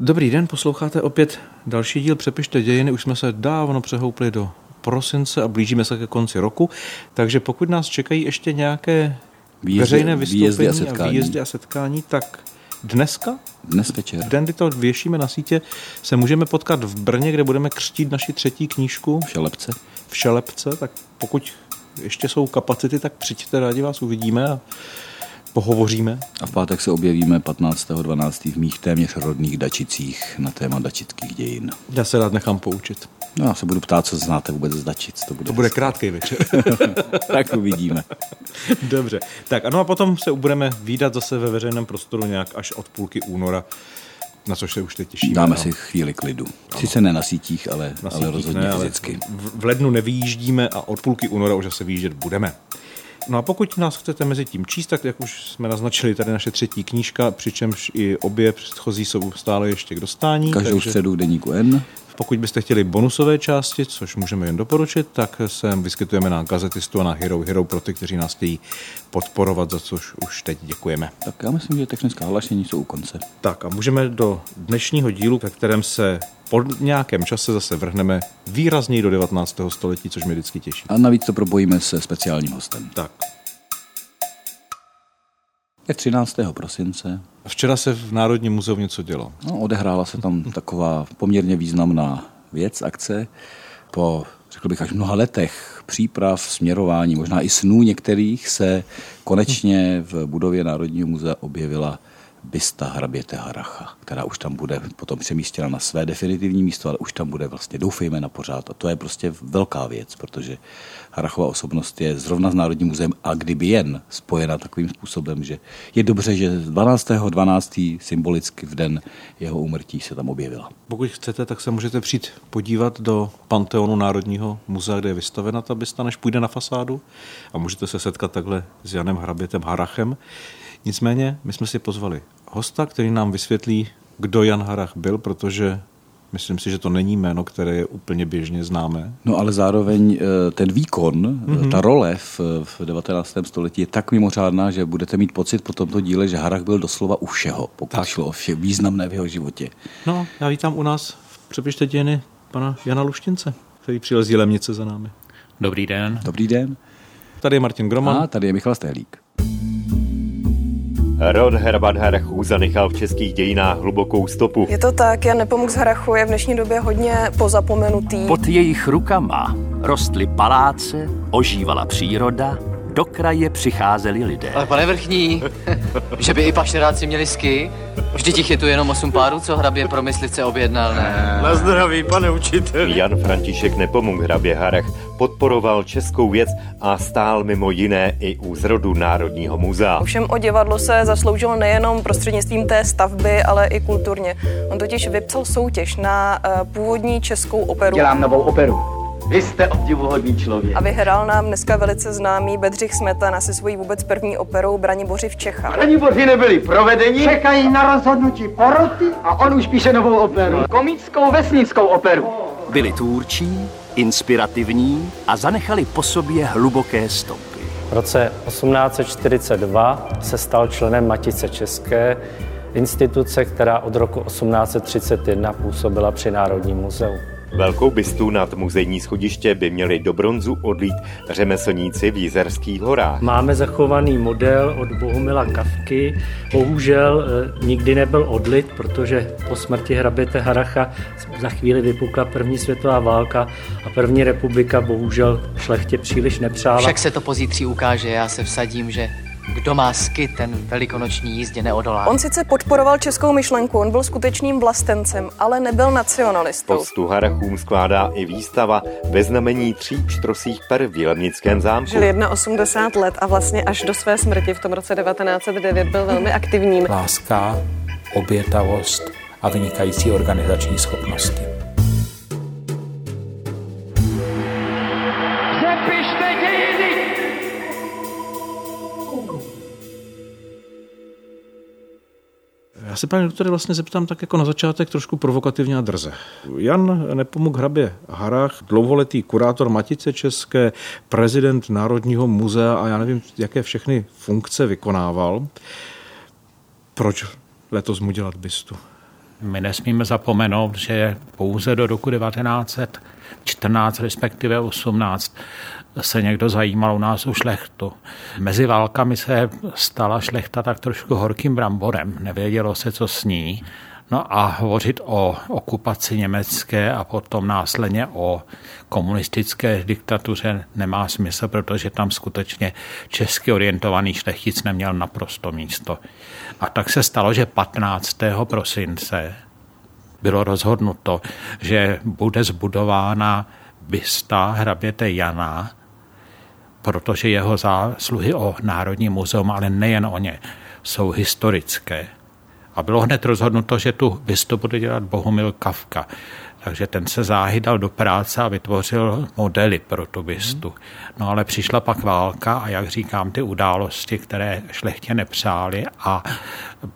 Dobrý den, posloucháte opět další díl Přepište dějiny. Už jsme se dávno přehoupli do prosince a blížíme se ke konci roku, takže pokud nás čekají ještě nějaké výjezdy, veřejné vystoupení výjezdy a, setkání. a výjezdy a setkání, tak dneska, dnes večer, den, kdy to věšíme na sítě, se můžeme potkat v Brně, kde budeme křtít naši třetí knížku. V Šelepce. V Šelepce, tak pokud ještě jsou kapacity, tak přijďte, rádi vás uvidíme a pohovoříme. A v pátek se objevíme 15.12. v mých téměř rodných Dačicích na téma dačických dějin. Já se rád nechám poučit. No, já se budu ptát, co znáte vůbec z Dačic. To bude, to bude krátký večer. tak uvidíme. Dobře. Tak ano a potom se budeme výdat zase ve veřejném prostoru nějak až od půlky února na což se už teď těšíme. Dáme no. si chvíli klidu. Ano. Sice ne na sítích, ale, na sítích ale rozhodně ne, fyzicky. Ale v lednu nevyjíždíme a od půlky února už zase vyjíždět budeme. No a pokud nás chcete mezi tím číst, tak jak už jsme naznačili, tady naše třetí knížka, přičemž i obě předchozí jsou stále ještě k dostání. Každou takže... středu v deníku N. Pokud byste chtěli bonusové části, což můžeme jen doporučit, tak se vyskytujeme na gazetistu a na Hero Hero pro ty, kteří nás chtějí podporovat, za což už teď děkujeme. Tak já myslím, že technická hlašení jsou u konce. Tak a můžeme do dnešního dílu, ve kterém se po nějakém čase zase vrhneme výrazněji do 19. století, což mě vždycky těší. A navíc to propojíme se speciálním hostem. Tak. Je 13. prosince. Včera se v Národním muzeu něco dělo. No, odehrála se tam taková poměrně významná věc, akce. Po, řekl bych, až mnoha letech příprav, směrování, možná i snů některých se konečně v budově Národního muzea objevila bysta hraběte Haracha, která už tam bude potom přemístěna na své definitivní místo, ale už tam bude vlastně, doufejme, na pořád. A to je prostě velká věc, protože Harachova osobnost je zrovna s Národním muzeem a kdyby jen spojena takovým způsobem, že je dobře, že 12. 12. symbolicky v den jeho úmrtí se tam objevila. Pokud chcete, tak se můžete přijít podívat do Panteonu Národního muzea, kde je vystavena ta bysta, než půjde na fasádu a můžete se setkat takhle s Janem Hrabětem Harachem. Nicméně my jsme si pozvali hosta, který nám vysvětlí, kdo Jan Harach byl, protože Myslím si, že to není jméno, které je úplně běžně známé. No ale zároveň eh, ten výkon, mm-hmm. ta role v, v 19. století je tak mimořádná, že budete mít pocit po tomto díle, že Harach byl doslova u všeho, pokud tak. šlo o vše významné v jeho životě. No, já vítám u nás v přepište dějiny pana Jana Luštince, který přijel z Jelemnice za námi. Dobrý den. Dobrý den. Tady je Martin Groman. A tady je Michal Stehlík. Rod Herbat Harachů zanechal v českých dějinách hlubokou stopu. Je to tak, Jan Nepomuk z Harachu je v dnešní době hodně pozapomenutý. Pod jejich rukama rostly paláce, ožívala příroda, do kraje přicházeli lidé. Ale pane Vrchní, že by i pašeráci měli ski? Vždyť jich je tu jenom osm párů, co hrabě pro myslivce objednal, ne? Na zdraví, pane učitel. Jan František Nepomuk hrabě Harech podporoval českou věc a stál mimo jiné i u zrodu Národního muzea. Ovšem o divadlo se zasloužil nejenom prostřednictvím té stavby, ale i kulturně. On totiž vypsal soutěž na uh, původní českou operu. Dělám novou operu. Vy jste obdivuhodný člověk. A vyhrál nám dneska velice známý Bedřich Smetana se svojí vůbec první operou Braniboři v Čechách. Braniboři nebyli provedeni, čekají na rozhodnutí poroty a on už píše novou operu. Komickou vesnickou operu. Byli tvůrčí, inspirativní a zanechali po sobě hluboké stopy. V roce 1842 se stal členem Matice České, instituce, která od roku 1831 působila při Národním muzeu. Velkou bystu nad muzejní schodiště by měli do bronzu odlít řemeslníci v Jizerských horách. Máme zachovaný model od Bohumila Kavky. Bohužel e, nikdy nebyl odlit, protože po smrti hraběte Haracha za chvíli vypukla první světová válka a první republika bohužel šlechtě příliš nepřála. Však se to pozítří ukáže, já se vsadím, že kdo má sky, ten velikonoční jízdě neodolá. On sice podporoval českou myšlenku, on byl skutečným vlastencem, ale nebyl nacionalistou. Postu Harachům skládá i výstava ve znamení tří čtrosích per v Jelemnickém zámku. Žil 81 let a vlastně až do své smrti v tom roce 1909 byl velmi aktivním. Láska, obětavost a vynikající organizační schopnosti. Já se, pane doktore, vlastně zeptám tak jako na začátek trošku provokativně a drze. Jan Nepomuk Hrabě Harach, dlouholetý kurátor Matice České, prezident Národního muzea a já nevím, jaké všechny funkce vykonával. Proč letos mu dělat bystu? my nesmíme zapomenout, že pouze do roku 1914, respektive 18, se někdo zajímal u nás o šlechtu. Mezi válkami se stala šlechta tak trošku horkým bramborem. Nevědělo se, co s ní. No a hovořit o okupaci německé a potom následně o komunistické diktatuře nemá smysl, protože tam skutečně česky orientovaný šlechtic neměl naprosto místo. A tak se stalo, že 15. prosince bylo rozhodnuto, že bude zbudována bysta hraběte Jana, protože jeho zásluhy o Národní muzeum, ale nejen o ně, jsou historické. A bylo hned rozhodnuto, že tu bystu bude dělat Bohumil Kafka. Takže ten se záhy dal do práce a vytvořil modely pro tu bystu. No ale přišla pak válka a jak říkám, ty události, které šlechtě nepřáli a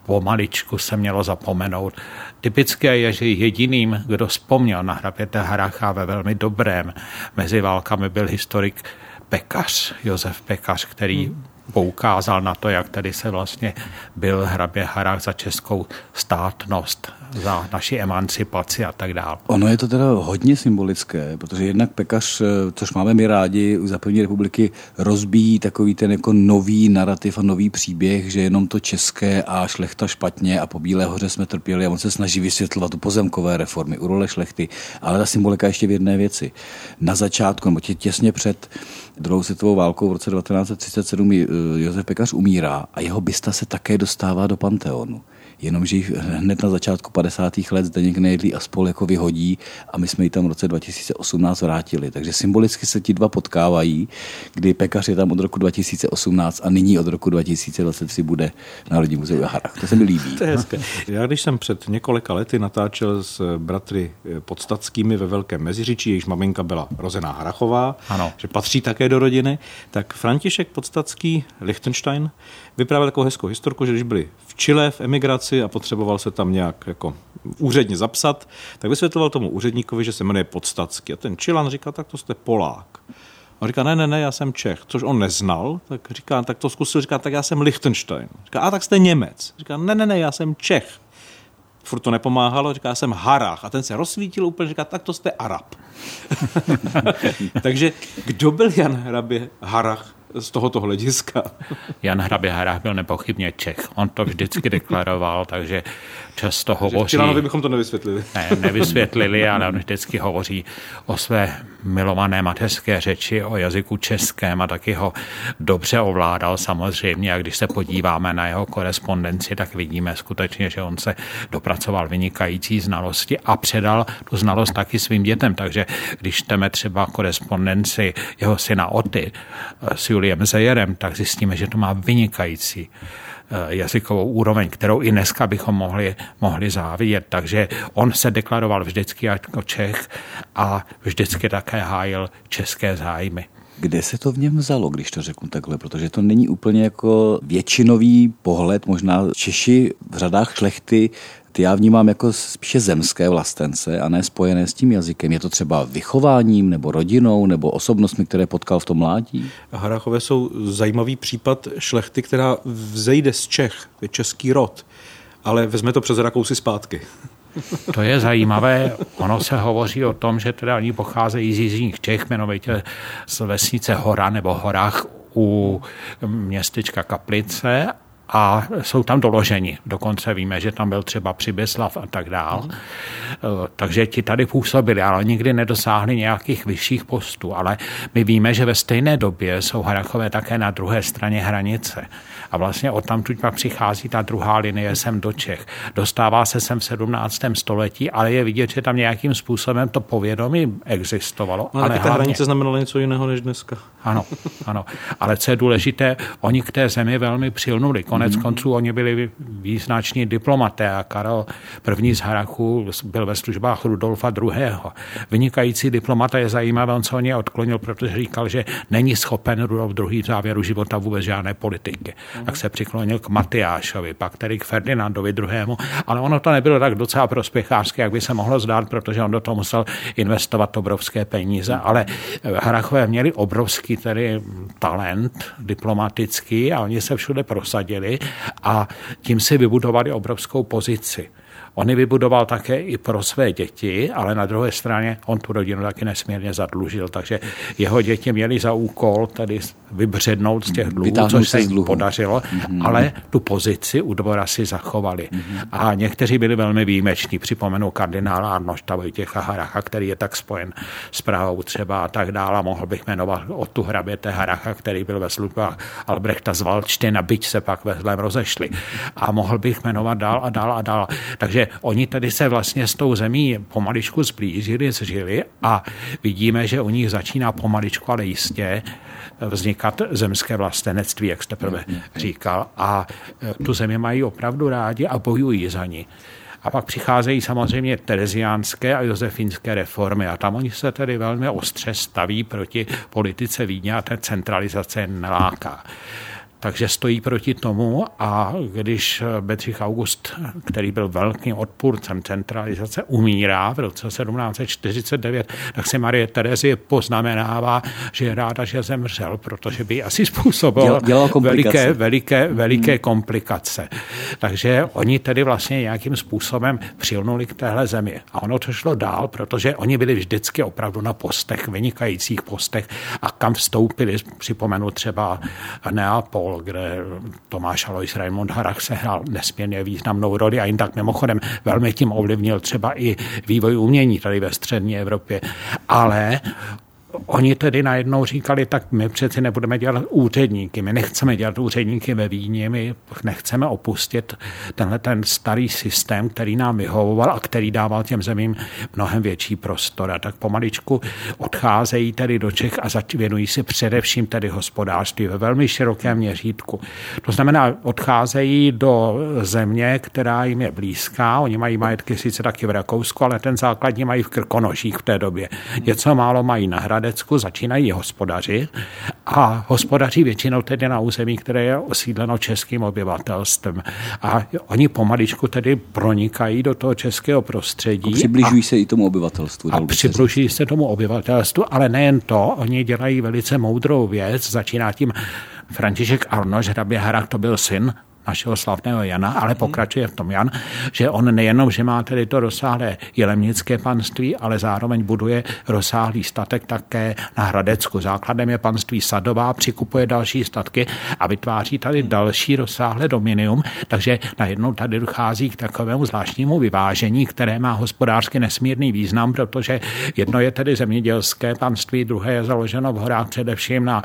pomaličku se mělo zapomenout. Typické je, že jediným, kdo vzpomněl na hraběte Haracha ve velmi dobrém mezi válkami byl historik Pekař, Josef Pekař, který hmm. poukázal na to, jak tady se vlastně byl hrabě Harach za českou státnost, za naši emancipaci a tak dále. Ono je to teda hodně symbolické, protože jednak pekař, což máme my rádi, za první republiky rozbíjí takový ten jako nový narrativ a nový příběh, že jenom to české a šlechta špatně a po Bílé hoře jsme trpěli a on se snaží vysvětlovat pozemkové reformy, u role šlechty, ale ta symbolika ještě v jedné věci. Na začátku, nebo tě, těsně před druhou světovou válkou v roce 1937 eh, Josef Pekař umírá a jeho bysta se také dostává do Panteonu jenomže hned na začátku 50. let Zdeněk Nejedlý a spol jako vyhodí a my jsme ji tam v roce 2018 vrátili. Takže symbolicky se ti dva potkávají, kdy pekař je tam od roku 2018 a nyní od roku 2023 bude Národní muzeum Harach. To se mi líbí. To je hezké. Já když jsem před několika lety natáčel s bratry podstatskými ve Velkém Meziříčí, jejíž maminka byla rozená Harachová, ano. že patří také do rodiny, tak František Podstatský Liechtenstein vyprávěl takovou hezkou historku, že když byli v Chile v emigraci a potřeboval se tam nějak jako úředně zapsat, tak vysvětloval tomu úředníkovi, že se jmenuje Podstatský. A ten Čilan říká, tak to jste Polák. A říká, ne, ne, ne, já jsem Čech, což on neznal, tak říká, tak to zkusil, říká, tak já jsem Liechtenstein. Říká, a tak jste Němec. Říká, ne, ne, ne, já jsem Čech. Furt to nepomáhalo, říká, já jsem Harach. A ten se rozsvítil úplně, říká, tak to jste Arab. Takže kdo byl Jan Hrabě Harach? Z tohoto hlediska. Jan Hrabě Harach byl nepochybně Čech. On to vždycky deklaroval, takže často hovoří... Čilanovi bychom to nevysvětlili. Ne, nevysvětlili, ale on vždycky hovoří o své milované mateřské řeči, o jazyku českém a taky ho dobře ovládal samozřejmě. A když se podíváme na jeho korespondenci, tak vidíme skutečně, že on se dopracoval vynikající znalosti a předal tu znalost taky svým dětem. Takže když čteme třeba korespondenci jeho syna Oty s Juliem Zejerem, tak zjistíme, že to má vynikající Eh, jazykovou úroveň, kterou i dneska bychom mohli, mohli závidět. Takže on se deklaroval vždycky jako Čech a vždycky také hájil české zájmy. Kde se to v něm vzalo, když to řeknu takhle? Protože to není úplně jako většinový pohled, možná Češi v řadách šlechty ty já vnímám jako spíše zemské vlastence a ne spojené s tím jazykem. Je to třeba vychováním nebo rodinou nebo osobnostmi, které potkal v tom mládí? Harachové jsou zajímavý případ šlechty, která vzejde z Čech, je český rod, ale vezme to přes Rakousy zpátky. To je zajímavé. Ono se hovoří o tom, že teda oni pocházejí z jižních Čech, jmenovitě z vesnice Hora nebo Horách u městečka Kaplice a jsou tam doloženi. Dokonce víme, že tam byl třeba Přibyslav a tak dál. Mm. Takže ti tady působili, ale nikdy nedosáhli nějakých vyšších postů. Ale my víme, že ve stejné době jsou Harachové také na druhé straně hranice. A vlastně od tam pak přichází ta druhá linie sem do Čech. Dostává se sem v 17. století, ale je vidět, že tam nějakým způsobem to povědomí existovalo. No, ale, ale ta hlavně... hranice znamenala něco jiného než dneska. Ano, ano. Ale co je důležité, oni k té zemi velmi přilnuli. Konec mm. konců oni byli význační diplomaté a Karel I. z Harachu byl ve službách Rudolfa II. Vynikající diplomata je zajímavé, on se o ně odklonil, protože říkal, že není schopen Rudolf II. v závěru života vůbec žádné politiky. Mm. Tak se přiklonil k Matyášovi, pak tedy k Ferdinandovi II. Ale ono to nebylo tak docela prospěchářské, jak by se mohlo zdát, protože on do toho musel investovat obrovské peníze. Ale Harachové měli obrovský tedy talent diplomatický a oni se všude prosadili a tím si vybudovali obrovskou pozici. On ji vybudoval také i pro své děti, ale na druhé straně on tu rodinu taky nesmírně zadlužil, takže jeho děti měli za úkol tady vybřednout z těch dluhů, což se jim podařilo, mm-hmm. ale tu pozici u dvora si zachovali. Mm-hmm. A někteří byli velmi výjimeční. Připomenu kardinála Arnošta Vojtěcha Haracha, který je tak spojen s Prahou třeba a tak dále. Mohl bych jmenovat o tu hraběte Haracha, který byl ve službách Albrechta z Valčtina, byť se pak ve zlém rozešli. A mohl bych jmenovat dál a dál a dál. Takže oni tady se vlastně s tou zemí pomaličku zblížili, zžili a vidíme, že u nich začíná pomaličku, ale jistě vznikat zemské vlastenectví, jak jste prvé říkal. A e, tu zemi mají opravdu rádi a bojují za ní. A pak přicházejí samozřejmě tereziánské a josefínské reformy a tam oni se tedy velmi ostře staví proti politice Vídně a té centralizace neláká takže stojí proti tomu a když Bedřich August, který byl velkým odpůrcem centralizace, umírá v roce 1749, tak se Marie Terezie poznamenává, že je ráda, že zemřel, protože by asi způsobil veliké, veliké, veliké hmm. komplikace. Takže oni tedy vlastně nějakým způsobem přilnuli k téhle zemi. A ono to šlo dál, protože oni byli vždycky opravdu na postech, vynikajících postech a kam vstoupili, připomenu třeba Neapol, Tirol, kde Tomáš Alois Raimond Harach sehrál nesmírně významnou roli a jen tak mimochodem velmi tím ovlivnil třeba i vývoj umění tady ve střední Evropě. Ale Oni tedy najednou říkali, tak my přeci nebudeme dělat úředníky, my nechceme dělat úředníky ve Víně, my nechceme opustit tenhle ten starý systém, který nám vyhovoval a který dával těm zemím mnohem větší prostor. A tak pomaličku odcházejí tedy do Čech a věnují si především tedy hospodářství ve velmi širokém měřítku. To znamená, odcházejí do země, která jim je blízká, oni mají majetky sice taky v Rakousku, ale ten základní mají v Krkonoších v té době. Něco málo mají na Hradecku začínají hospodaři a hospodaří většinou tedy na území, které je osídleno českým obyvatelstvem. A oni pomaličku tedy pronikají do toho českého prostředí. A přibližují a, se i tomu obyvatelstvu. A přibližují se tomu obyvatelstvu, ale nejen to, oni dělají velice moudrou věc, začíná tím František Arnoš, hrabě Harach, to byl syn našeho slavného Jana, ale pokračuje v tom Jan, že on nejenom, že má tedy to rozsáhlé jelemnické panství, ale zároveň buduje rozsáhlý statek také na Hradecku. Základem je panství Sadová, přikupuje další statky a vytváří tady další rozsáhlé dominium, takže najednou tady dochází k takovému zvláštnímu vyvážení, které má hospodářsky nesmírný význam, protože jedno je tedy zemědělské panství, druhé je založeno v horách především na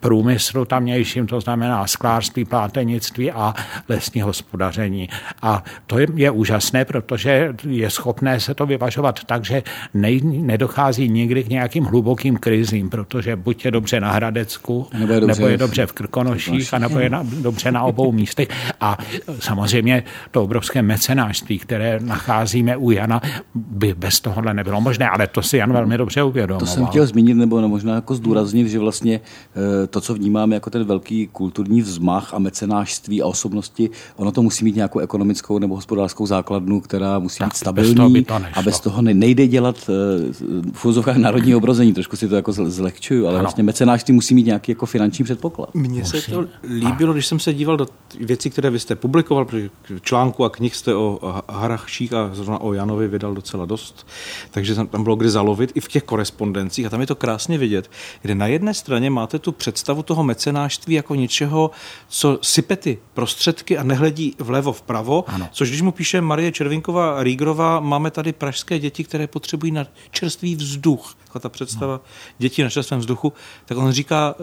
průmyslu tamnějším, to znamená sklářství, plátenictví a lesní hospodaření. A to je, je úžasné, protože je schopné se to vyvažovat tak, že nej, nedochází nikdy k nějakým hlubokým krizím, protože buď je dobře na Hradecku, nebo je dobře, nebo je dobře v Krkonoších, a nebo je na, dobře na obou místech. A samozřejmě to obrovské mecenářství, které nacházíme u Jana, by bez tohohle nebylo možné, ale to si Jan velmi dobře uvědomoval. To jsem chtěl zmínit, nebo možná jako zdůraznit, že vlastně eh, to, co vnímáme jako ten velký kulturní vzmach a mecenářství a osobnosti, ono to musí mít nějakou ekonomickou nebo hospodářskou základnu, která musí tak, být stabilní bez by to a bez toho nejde dělat eh, v úzovkách národní obrození, trošku si to jako zlehčuju, ale ano. vlastně mecenářství musí mít nějaký jako finanční předpoklad. Mně se to líbilo, když jsem se díval do věcí, které vy jste publikoval, protože článku a knih jste o Harachších a zrovna o Janovi vydal docela dost, takže tam bylo kdy zalovit i v těch korespondencích a tam je to krásně vidět, kde na jedné straně máte tu představu toho mecenářství jako něčeho, co sypety prostředky a nehledí vlevo vpravo, ano. což když mu píše Marie Červinková Rígrová, máme tady pražské děti, které potřebují na čerstvý vzduch. Ta představa no. dětí na čerstvém vzduchu, tak on říká,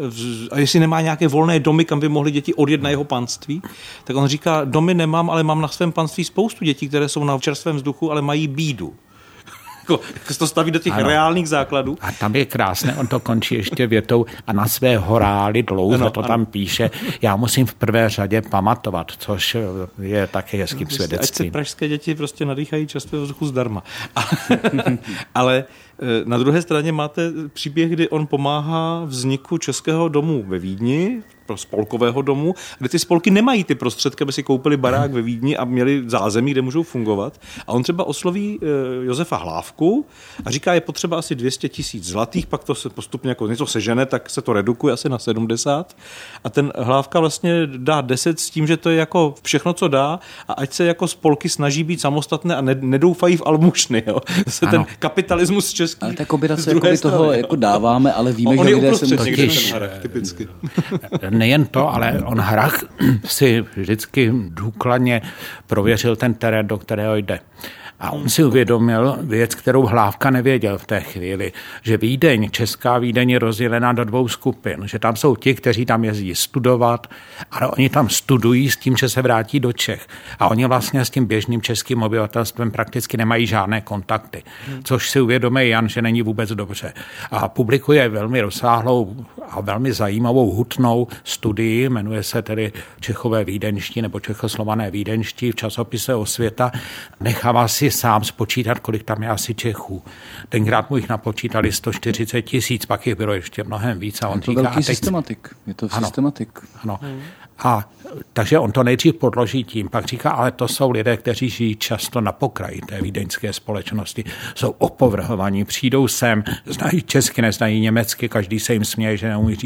a jestli nemá nějaké volné domy, kam by mohly děti odjet na jeho panství, tak on říká, domy nemám, ale mám na svém panství spoustu dětí, které jsou na čerstvém vzduchu, ale mají bídu jako, jako se to staví do těch ano. reálných základů. A tam je krásné, on to končí ještě větou a na své horály dlouho ano, to ano. tam píše. Já musím v prvé řadě pamatovat, což je také hezkým no, svědectvím. Ať se pražské děti prostě nadýchají čerstvého vzduchu zdarma. ale Na druhé straně máte příběh, kdy on pomáhá vzniku Českého domu ve Vídni, pro spolkového domu, kde ty spolky nemají ty prostředky, aby si koupili barák ve Vídni a měli zázemí, kde můžou fungovat. A on třeba osloví eh, Josefa Hlávku a říká, je potřeba asi 200 tisíc zlatých, pak to se postupně jako něco sežene, tak se to redukuje asi na 70. A ten Hlávka vlastně dá 10 s tím, že to je jako všechno, co dá a ať se jako spolky snaží být samostatné a nedoufají v almušny. Jo. Zase ten kapitalismus český. Ale ta kombinace jako toho jako dáváme, ale víme, že lidé se typicky. Nejen to, ale on Hrach si vždycky důkladně prověřil ten terén, do kterého jde. A on si uvědomil věc, kterou Hlávka nevěděl v té chvíli, že Vídeň, česká Vídeň je rozdělena do dvou skupin, že tam jsou ti, kteří tam jezdí studovat, ale oni tam studují s tím, že se vrátí do Čech. A oni vlastně s tím běžným českým obyvatelstvem prakticky nemají žádné kontakty, což si uvědomí Jan, že není vůbec dobře. A publikuje velmi rozsáhlou a velmi zajímavou hutnou studii, jmenuje se tedy Čechové vídenští nebo Čechoslované vídenští v časopise Osvěta. Nechává si sám spočítat, kolik tam je asi Čechů. Tenkrát mu jich napočítali 140 tisíc, pak jich bylo ještě mnohem víc. A on je to říká, velký teď... systematik. Je to ano, systematik. Ano. A takže on to nejdřív podloží tím, pak říká, ale to jsou lidé, kteří žijí často na pokraji té vídeňské společnosti, jsou opovrhovaní, přijdou sem, znají česky, neznají německy, každý se jim směje, že neumí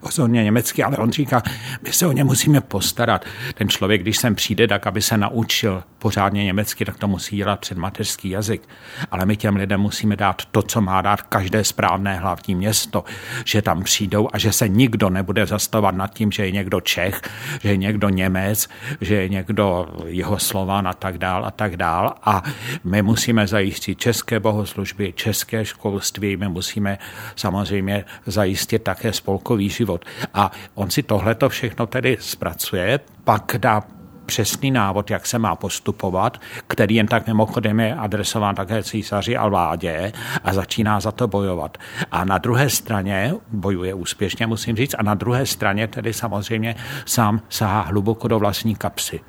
osobně německy, ale on říká, my se o ně musíme postarat. Ten člověk, když sem přijde, tak aby se naučil pořádně německy, tak to musí dělat před mateřský jazyk. Ale my těm lidem musíme dát to, co má dát každé správné hlavní město, že tam přijdou a že se nikdo nebude zastavovat nad tím, že je někdo Čech, že je někdo Němec, že je někdo jeho Slovan a tak dál a tak dál. A my musíme zajistit české bohoslužby, české školství, my musíme samozřejmě zajistit také spolkový život. A on si tohleto všechno tedy zpracuje, pak dá přesný návod, jak se má postupovat, který jen tak mimochodem je adresován také císaři a vládě a začíná za to bojovat. A na druhé straně bojuje úspěšně, musím říct, a na druhé straně tedy samozřejmě sám sahá hluboko do vlastní kapsy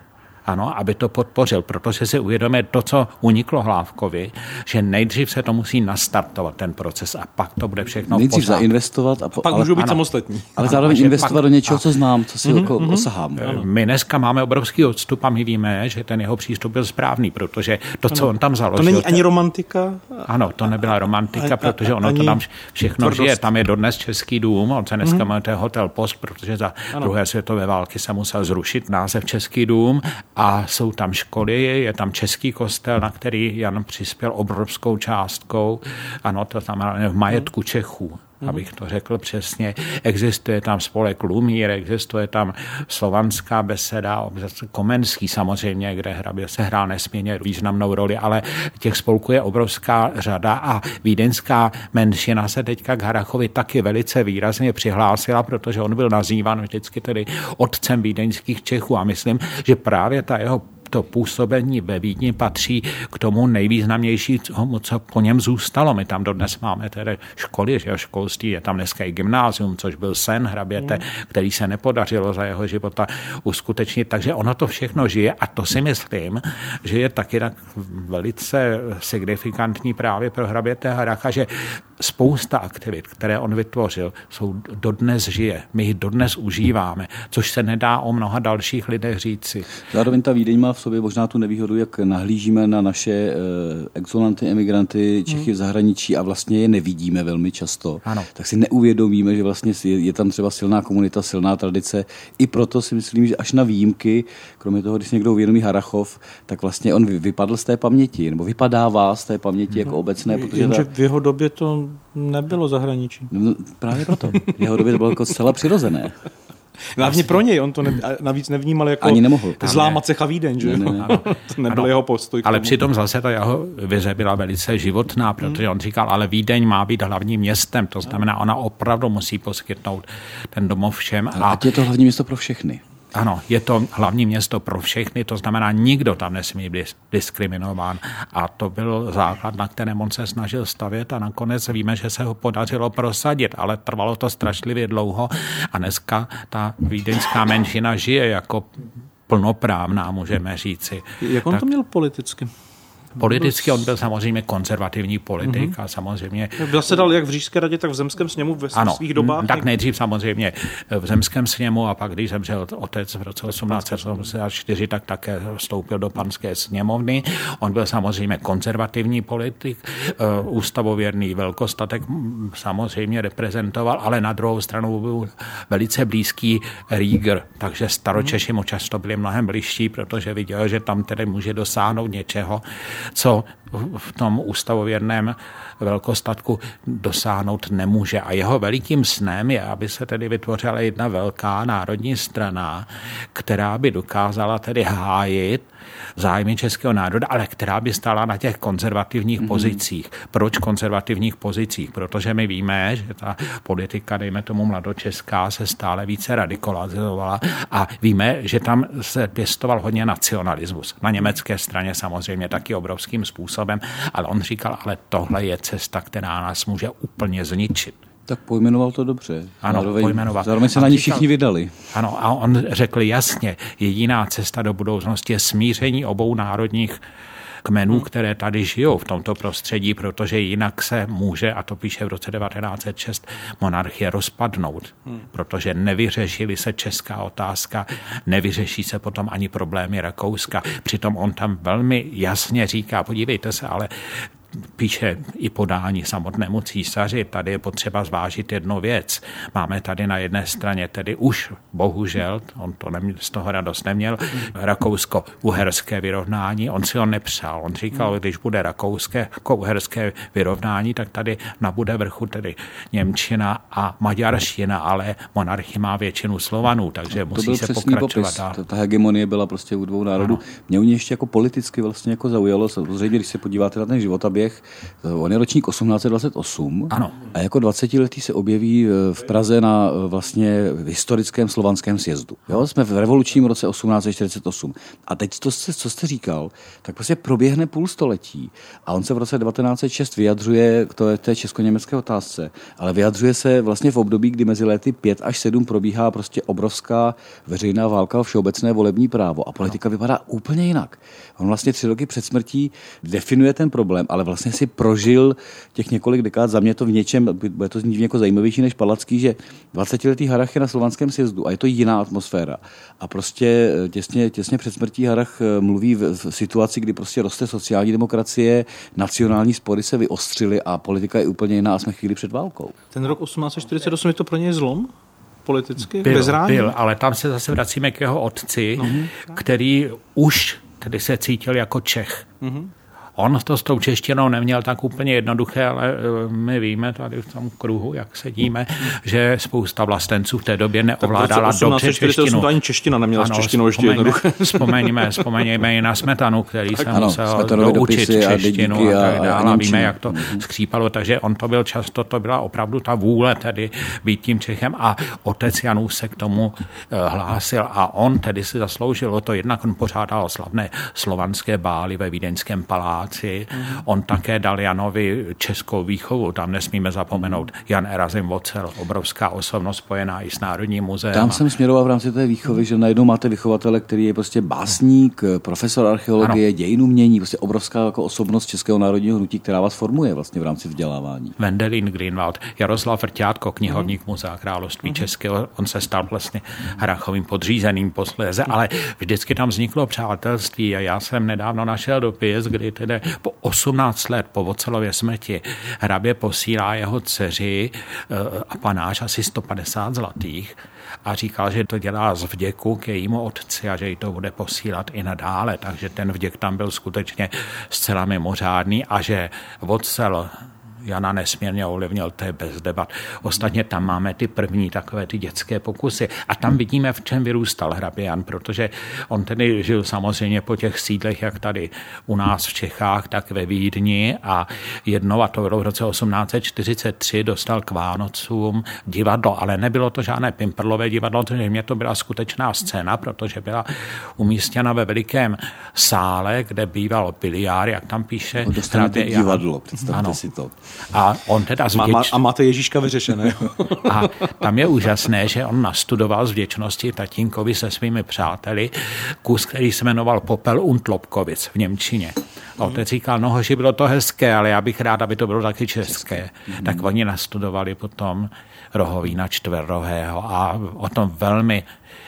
ano, aby to podpořil, protože si uvědomí to, co uniklo Hlávkovi, že nejdřív se to musí nastartovat ten proces a pak to bude všechno Nejdřív zainvestovat a po, pak ale, můžu být ano, samostatní. Ale zároveň investovat pak, do něčeho, co znám, co si mm-hmm, jako mm-hmm. osahám. My dneska máme obrovský odstup a my víme, že ten jeho přístup byl správný, protože to, co ano, on tam založil... To není ani romantika? Ano, to nebyla romantika, a, protože ono to tam všechno tvrdost. žije. Tam je dodnes Český dům, on se dneska mm-hmm. jmenuje Hotel Post, protože za ano. druhé světové války se musel zrušit název Český dům a jsou tam školy, je tam český kostel, na který Jan přispěl obrovskou částkou, ano, to znamená v majetku Čechů mm-hmm. abych to řekl přesně. Existuje tam spolek Lumír, existuje tam slovanská beseda, Komenský samozřejmě, kde hrabě se hrál nesmírně významnou roli, ale těch spolků je obrovská řada a vídeňská menšina se teďka k Harachovi taky velice výrazně přihlásila, protože on byl nazývan vždycky tedy otcem vídeňských Čechů a myslím, že právě ta jeho to působení ve Vídni patří k tomu nejvýznamnějšímu, co po něm zůstalo. My tam dodnes máme tedy školy, že školství, je tam dneska i gymnázium, což byl sen hraběte, mm. který se nepodařilo za jeho života uskutečnit. Takže ono to všechno žije a to si myslím, že je taky tak velice signifikantní právě pro hraběte Haracha, že spousta aktivit, které on vytvořil, jsou dodnes žije. My jich dodnes užíváme, což se nedá o mnoha dalších lidech říci. Zároveň ta Vídeň má v sobě možná tu nevýhodu, jak nahlížíme na naše eh, exolanty, emigranty, Čechy hmm. v zahraničí a vlastně je nevidíme velmi často. Ano. Tak si neuvědomíme, že vlastně je, je tam třeba silná komunita, silná tradice. I proto si myslím, že až na výjimky, kromě toho, když někdo uvědomí Harachov, tak vlastně on vypadl z té paměti, nebo vypadává z té paměti jako obecné. Protože Jenže ta... v jeho době to nebylo zahraničí. No, právě proto. V jeho době to bylo jako zcela přirozené. Hlavně pro něj, on to ne, navíc nevnímal jako Ani nemohl. zlámat se Chavíden, že ne, ne, ne. to nebyl ano, jeho postoj. Ale přitom zase ta jeho vize byla velice životná, protože on říkal, ale Vídeň má být hlavním městem, to znamená, ona opravdu musí poskytnout ten domov všem. A, a je to hlavní město pro všechny. Ano, je to hlavní město pro všechny, to znamená, nikdo tam nesmí být diskriminován. A to byl základ, na kterém on se snažil stavět a nakonec víme, že se ho podařilo prosadit, ale trvalo to strašlivě dlouho a dneska ta vídeňská menšina žije jako plnoprávná, můžeme říci. Jak on tak, to měl politicky? Politicky on byl samozřejmě konzervativní politik mm-hmm. a samozřejmě... Zasedal jak v Říšské radě, tak v Zemském sněmu ve ano, svých dobách? tak nejdřív samozřejmě v Zemském sněmu a pak, když zemřel otec v roce 1884, tak také vstoupil do panské sněmovny. On byl samozřejmě konzervativní politik, eh, ústavověrný velkostatek samozřejmě reprezentoval, ale na druhou stranu byl velice blízký Rieger, takže staročeši mu často byli mnohem blížší, protože viděl, že tam tedy může dosáhnout něčeho, co v tom ústavověrném velkostatku dosáhnout nemůže. A jeho velikým snem je, aby se tedy vytvořila jedna velká národní strana, která by dokázala tedy hájit zájmy českého národa, ale která by stála na těch konzervativních mm-hmm. pozicích. Proč konzervativních pozicích? Protože my víme, že ta politika, dejme tomu mladočeská, se stále více radikalizovala a víme, že tam se pěstoval hodně nacionalismus. Na německé straně samozřejmě taky obrovským způsobem, ale on říkal, ale tohle je cesta, která nás může úplně zničit. Tak pojmenoval to dobře. Ano, zároveň, pojmenoval. Zároveň se a na ní všichni vydali. Ano, a on řekl jasně, jediná cesta do budoucnosti je smíření obou národních kmenů, hmm. které tady žijou v tomto prostředí, protože jinak se může, a to píše v roce 1906, monarchie rozpadnout, hmm. protože nevyřešili se česká otázka, nevyřeší se potom ani problémy Rakouska. Přitom on tam velmi jasně říká, podívejte se, ale píše i podání samotnému císaři, tady je potřeba zvážit jednu věc. Máme tady na jedné straně tedy už, bohužel, on to neměl, z toho radost neměl, rakousko-uherské vyrovnání, on si ho nepřál. On říkal, když bude rakouské uherské vyrovnání, tak tady nabude vrchu tedy Němčina a Maďarština, ale monarchie má většinu Slovanů, takže to musí se pokračovat dál. Ta, ta hegemonie byla prostě u dvou národů. Ano. Mě u ní ještě jako politicky vlastně jako zaujalo, samozřejmě, když se podíváte na ten životaběh, příběh. On je ročník 1828 ano. a jako 20-letý se objeví eh, v Praze na eh, vlastně historickém slovanském sjezdu. Jo? Jsme v revolučním roce 1848. A teď to, co jste říkal, tak prostě proběhne půl století a on se v roce 1906 vyjadřuje k té, té česko-německé otázce, ale vyjadřuje se vlastně v období, kdy mezi lety 5 až 7 probíhá prostě obrovská veřejná válka o všeobecné volební právo a politika vypadá úplně jinak. On vlastně tři roky před smrtí definuje ten problém, ale vlastně si prožil těch několik dekád. Za mě to v něčem, bude to znít jako zajímavější než Palacký, že 20-letý Harach je na slovanském sjezdu a je to jiná atmosféra. A prostě eh, těsně, těsně před smrtí Harach eh, mluví v, v situaci, kdy prostě roste sociální demokracie, nacionální spory se vyostřily a politika je úplně jiná a jsme chvíli před válkou. Ten rok 1848 je to pro něj zlom? politicky? Byl, byl, ale tam se zase vracíme k jeho otci, uh-huh. který už tedy se cítil jako Čech. Uh-huh. On to s tou češtinou neměl tak úplně jednoduché, ale eh, my víme tady v tom kruhu, jak sedíme, že spousta vlastenců v té době neovládala dobře češtinu. ani čeština neměla ano, s češtinou ještě jednoduché. Vzpomeňme, vzpomeňme i na Smetanu, který se ano, musel doučit češtinu a, a tak dále. A víme, jak to skřípalo, takže on to byl často, to byla opravdu ta vůle tedy být tím Čechem a otec Janů se k tomu eh, hlásil a on tedy si zasloužil o to, jednak on pořádal slavné slovanské bály ve Vídeňském paláci, práci. On také dal Janovi českou výchovu, tam nesmíme zapomenout. Jan Erazim Vocel, obrovská osobnost spojená i s Národním muzeem. Tam jsem směroval v rámci té výchovy, že najednou máte vychovatele, který je prostě básník, profesor archeologie, ano. dějinu mění, prostě obrovská jako osobnost Českého národního hnutí, která vás formuje vlastně v rámci vzdělávání. Wendelin Greenwald, Jaroslav Vrťátko, knihovník mm. Muzea království mm. Českého, on se stal vlastně Hrachovým podřízeným posléze, ale vždycky tam vzniklo přátelství a já jsem nedávno našel dopis, kdy tedy po 18 let po Vocelově smrti hrabě posílá jeho dceři eh, a panáš asi 150 zlatých a říkal, že to dělá z vděku k jejímu otci a že jí to bude posílat i nadále. Takže ten vděk tam byl skutečně zcela mimořádný a že Vocel Jana nesmírně ovlivnil, to je bez debat. Ostatně tam máme ty první takové ty dětské pokusy a tam vidíme, v čem vyrůstal hrabě Jan, protože on tedy žil samozřejmě po těch sídlech, jak tady u nás v Čechách, tak ve Vídni a jednou, a to v roce 1843, dostal k Vánocům divadlo, ale nebylo to žádné pimperlové divadlo, protože mě to byla skutečná scéna, protože byla umístěna ve velikém sále, kde býval biliár, jak tam píše. No, divadlo, představte ano. si to. A on teda z vděč... má, a máte Ježíška vyřešené. A tam je úžasné, že on nastudoval z vděčnosti tatínkovi se svými přáteli kus, který se jmenoval Popel und Lobkovic v Němčině. A otec říkal, no hoši, bylo to hezké, ale já bych rád, aby to bylo taky české. Tak oni nastudovali potom Rohovína čtverrohého a o tom velmi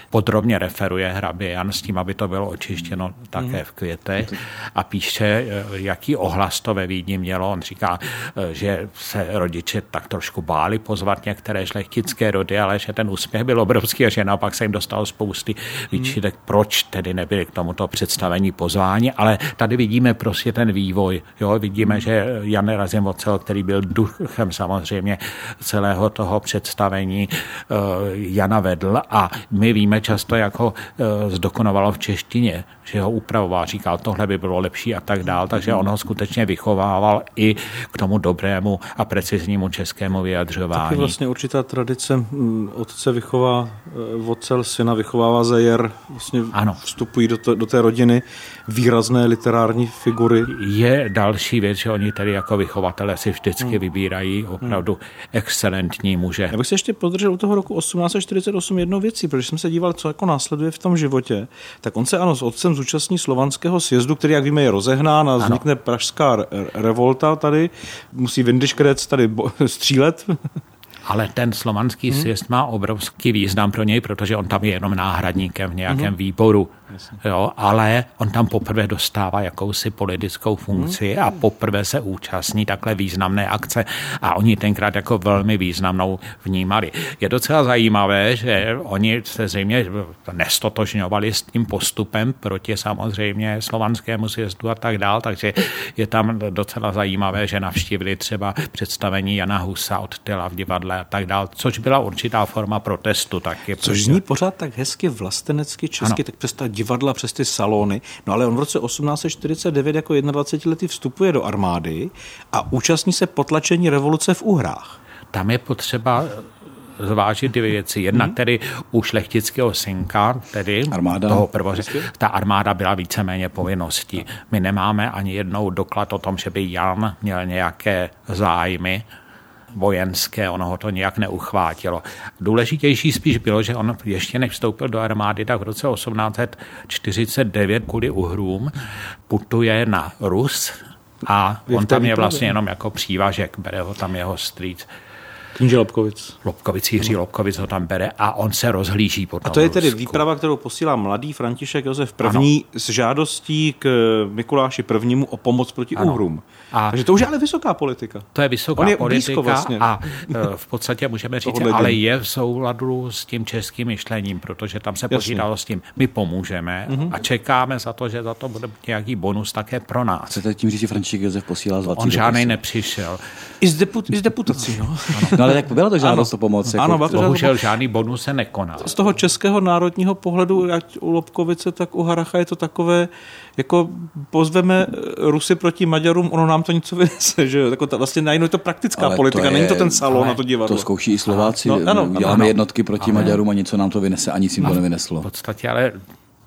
podrobně referuje hrabě Jan s tím, aby to bylo očištěno také v květech a píše, eh, jaký ohlas to ve Vídni mělo. On říká, eh, že se rodiče tak trošku báli pozvat některé šlechtické rody, ale že ten úspěch byl obrovský a že naopak se jim dostalo spousty výčitek, proč tedy nebyli k tomuto představení pozváni, ale tady vidíme prostě ten vývoj. Jo? Vidíme, že Jan Razimocel, který byl duchem samozřejmě celého toho představení, eh, Jana vedl a my víme často, jak ho eh, zdokonovalo v češtině, že ho upravoval, říkal, tohle by bylo lepší a tak dál, takže on ho skutečně vychovával i k tomu dobrému a preciznímu českému vyjadřování. Taky vlastně určitá tradice, mm, otce vychová eh, vocel, syna vychovává zajer, vlastně Ano. vstupují do, to, do té rodiny výrazné literární figury. Je další věc, že oni tady jako vychovatele si vždycky Hmm. vybírají opravdu excelentní muže. Já bych se ještě podržel u toho roku 1848 jednou věcí, protože jsem se díval, co jako následuje v tom životě. Tak on se ano s otcem zúčastní slovanského sjezdu, který, jak víme, je rozehnán a vznikne pražská re- revolta tady. Musí Vindiškrec tady bo- střílet. Ale ten slovanský Hmm. sjezd má obrovský význam pro něj, protože on tam je jenom náhradníkem v nějakém Mhm. výboru. Jo, ale on tam poprvé dostává jakousi politickou funkci Mhm. a poprvé se účastní takhle významné akce a oni tenkrát jako velmi významnou vnímali. Je docela zajímavé, že oni se zřejmě nestotožňovali s tím postupem proti samozřejmě slovanskému sjezdu a tak dál, takže je tam docela zajímavé, že navštívili třeba představení Jana Husa od Tyla v divadle a tak dál, což byla určitá forma protestu taky. Což protože- zní pořád tak hezky vlastenecky česky, Ano. tak přes ta divadla, přes ty salony. No ale on v roce 1849 jako 21 letý vstupuje do armády a účastní se potlačení revoluce v Uhrách. Tam je potřeba zvážit dvě věci. Jedna, hmm. tedy u šlechtického synka, tedy Armáda. toho prvoře, ta armáda byla víceméně povinností. My nemáme ani jednou doklad o tom, že by Jan měl nějaké zájmy vojenské, ono ho to nějak neuchvátilo. Důležitější spíš bylo, že on ještě než vstoupil do armády, tak v roce 1849 kvůli uhrům putuje na Rus a on tam je vlastně jenom jako přívažek, bere ho tam jeho strýc. Kníže Lobkovic. Lobkovic, Jiří Lobkovic ho tam bere a on se rozhlíží po A to je tedy Rusku. výprava, kterou posílá mladý František Josef I. s žádostí k Mikuláši I. o pomoc proti Ano. Uhrům. A- Takže to už je ale vysoká politika. To je vysoká On je politika vlastně. a e, v podstatě můžeme říct, Tohle ale je v souladu s tím českým myšlením, protože tam se Jasně. počítalo s tím, my pomůžeme Mhm. a čekáme za to, že za to bude nějaký bonus také pro nás. Chcete tím říct, že František Josef posílá zlatý On žádný nepřišel. I s, deput, i s deputací, no. No ale tak byla to žádost o pomoc. Jako, Ano, byla to Bohužel pomoc. žádný bonus se nekonal. Z toho českého národního pohledu, ať u Lobkovice, tak u Haracha je to takové, jako pozveme Rusy proti Maďarům, ono nám to něco vynese, že jo? Jako ta, vlastně najednou je to praktická Ale to politika, je- není to ten salon na to divadlo. To zkouší i Slováci. No, ano, ano, Děláme ano. jednotky proti Maďarům a něco nám to vynese a nic jim to nevyneslo. V podstatě ale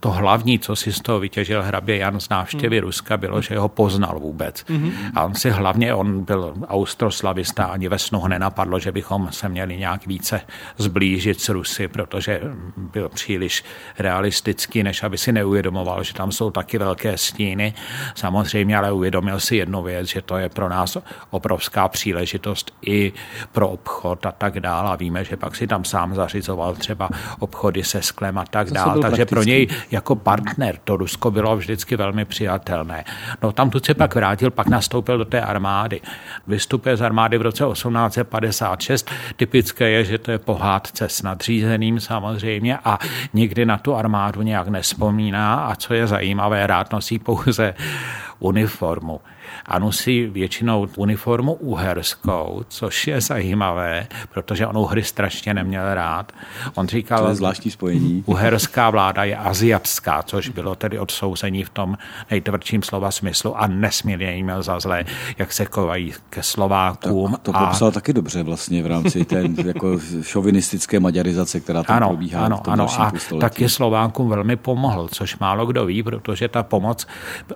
to hlavní, co si z toho vytěžil hrabě Jan z návštěvy Hmm. Ruska, bylo, že ho poznal vůbec. Mhm. A on si hlavně, on byl austroslavista, ani ve snu ho nenapadlo, že bychom se měli nějak více zblížit s Rusy, protože byl příliš realistický, než aby si neuvědomoval, že tam jsou taky velké stíny. Samozřejmě, ale uvědomil si jednu věc, že to je pro nás obrovská příležitost i pro obchod a tak dále. A víme, že pak si tam sám zařizoval třeba obchody se sklem a tak dále. Takže pro praktický. něj jako partner to Rusko bylo vždycky velmi přijatelné. No tam tu se pak vrátil, pak nastoupil do té armády. Vystupuje z armády v roce 1856. Typické je, že to je pohádce s nadřízeným samozřejmě a nikdy na tu armádu nějak nespomíná a co je zajímavé, rád nosí pouze uniformu. A nosí většinou uniformu uherskou, což je zajímavé, protože on uhry strašně neměl rád. On říkal, To je zvláštní spojení. Uherská vláda je aziatská, což bylo tedy odsouzení v tom nejtvrdším slova smyslu a nesmírně jí měl za zlé, jak se kovají ke Slovákům. To popsal taky dobře vlastně v rámci té jako šovinistické maďarizace, která tam ano, probíhá ano, v tom ano, a taky Slovákům velmi pomohl, což málo kdo ví, protože ta pomoc,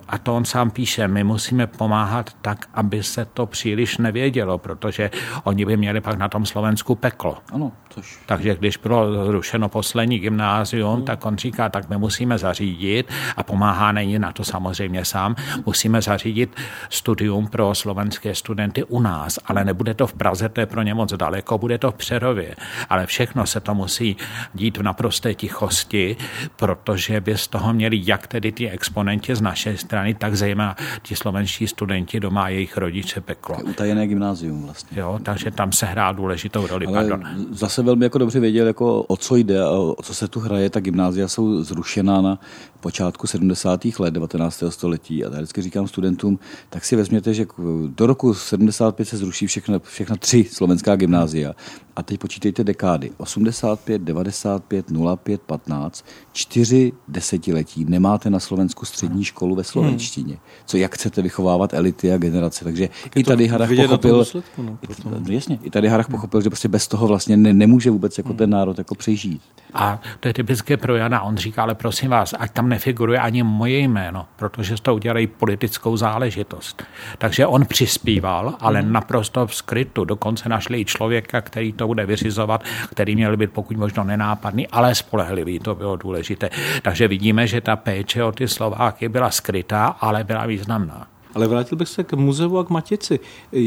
a to on sám píše, my musíme pomáhat tak, aby se to příliš nevědělo, protože oni by měli pak na tom Slovensku peklo. Ano, což... Takže když bylo zrušeno poslední gymnázium, hmm. tak on říká, tak my musíme zařídit a pomáhá není na to samozřejmě sám, musíme zařídit studium pro slovenské studenty u nás, ale nebude to v Praze, to je pro ně moc daleko, bude to v Přerově. Ale všechno se to musí dít v naprosté tichosti, protože by z toho měli jak tedy ty exponenti z naší strany, tak zejména ti slovenští studenti doma a jejich rodiče peklo. Utajené gymnázium vlastně. Jo, takže tam se hrá důležitou roli. Ale Pardon. zase velmi jako dobře věděl, jako o co jde a o co se tu hraje. Ta gymnázia jsou zrušená na počátku 70. let 19. století a já vždycky říkám studentům, tak si vezměte, že do roku 75 se zruší všechna, všechna tři slovenská gymnázia a teď počítejte dekády. 85, 95, 05, 15, čtyři desetiletí nemáte na Slovensku střední školu ve slovenštině. Co, jak chcete vychovávat elity a generace. Takže i tady Harach pochopil, důsledku, no, i, no, jasně, i tady Harach pochopil, že prostě bez toho vlastně ne, nemůže vůbec jako ten národ jako přežít. A to je typické pro Jana. On říká, ale prosím vás, ať tam nefiguruje ani moje jméno, protože z toho udělají politickou záležitost. Takže on přispíval, ale naprosto v skrytu. Dokonce našli i člověka, který to bude vyřizovat, který měl být pokud možno nenápadný, ale spolehlivý, to bylo důležité. Takže vidíme, že ta péče o ty Slováky byla skrytá, ale byla významná. Ale vrátil bych se k muzeu a k Matici.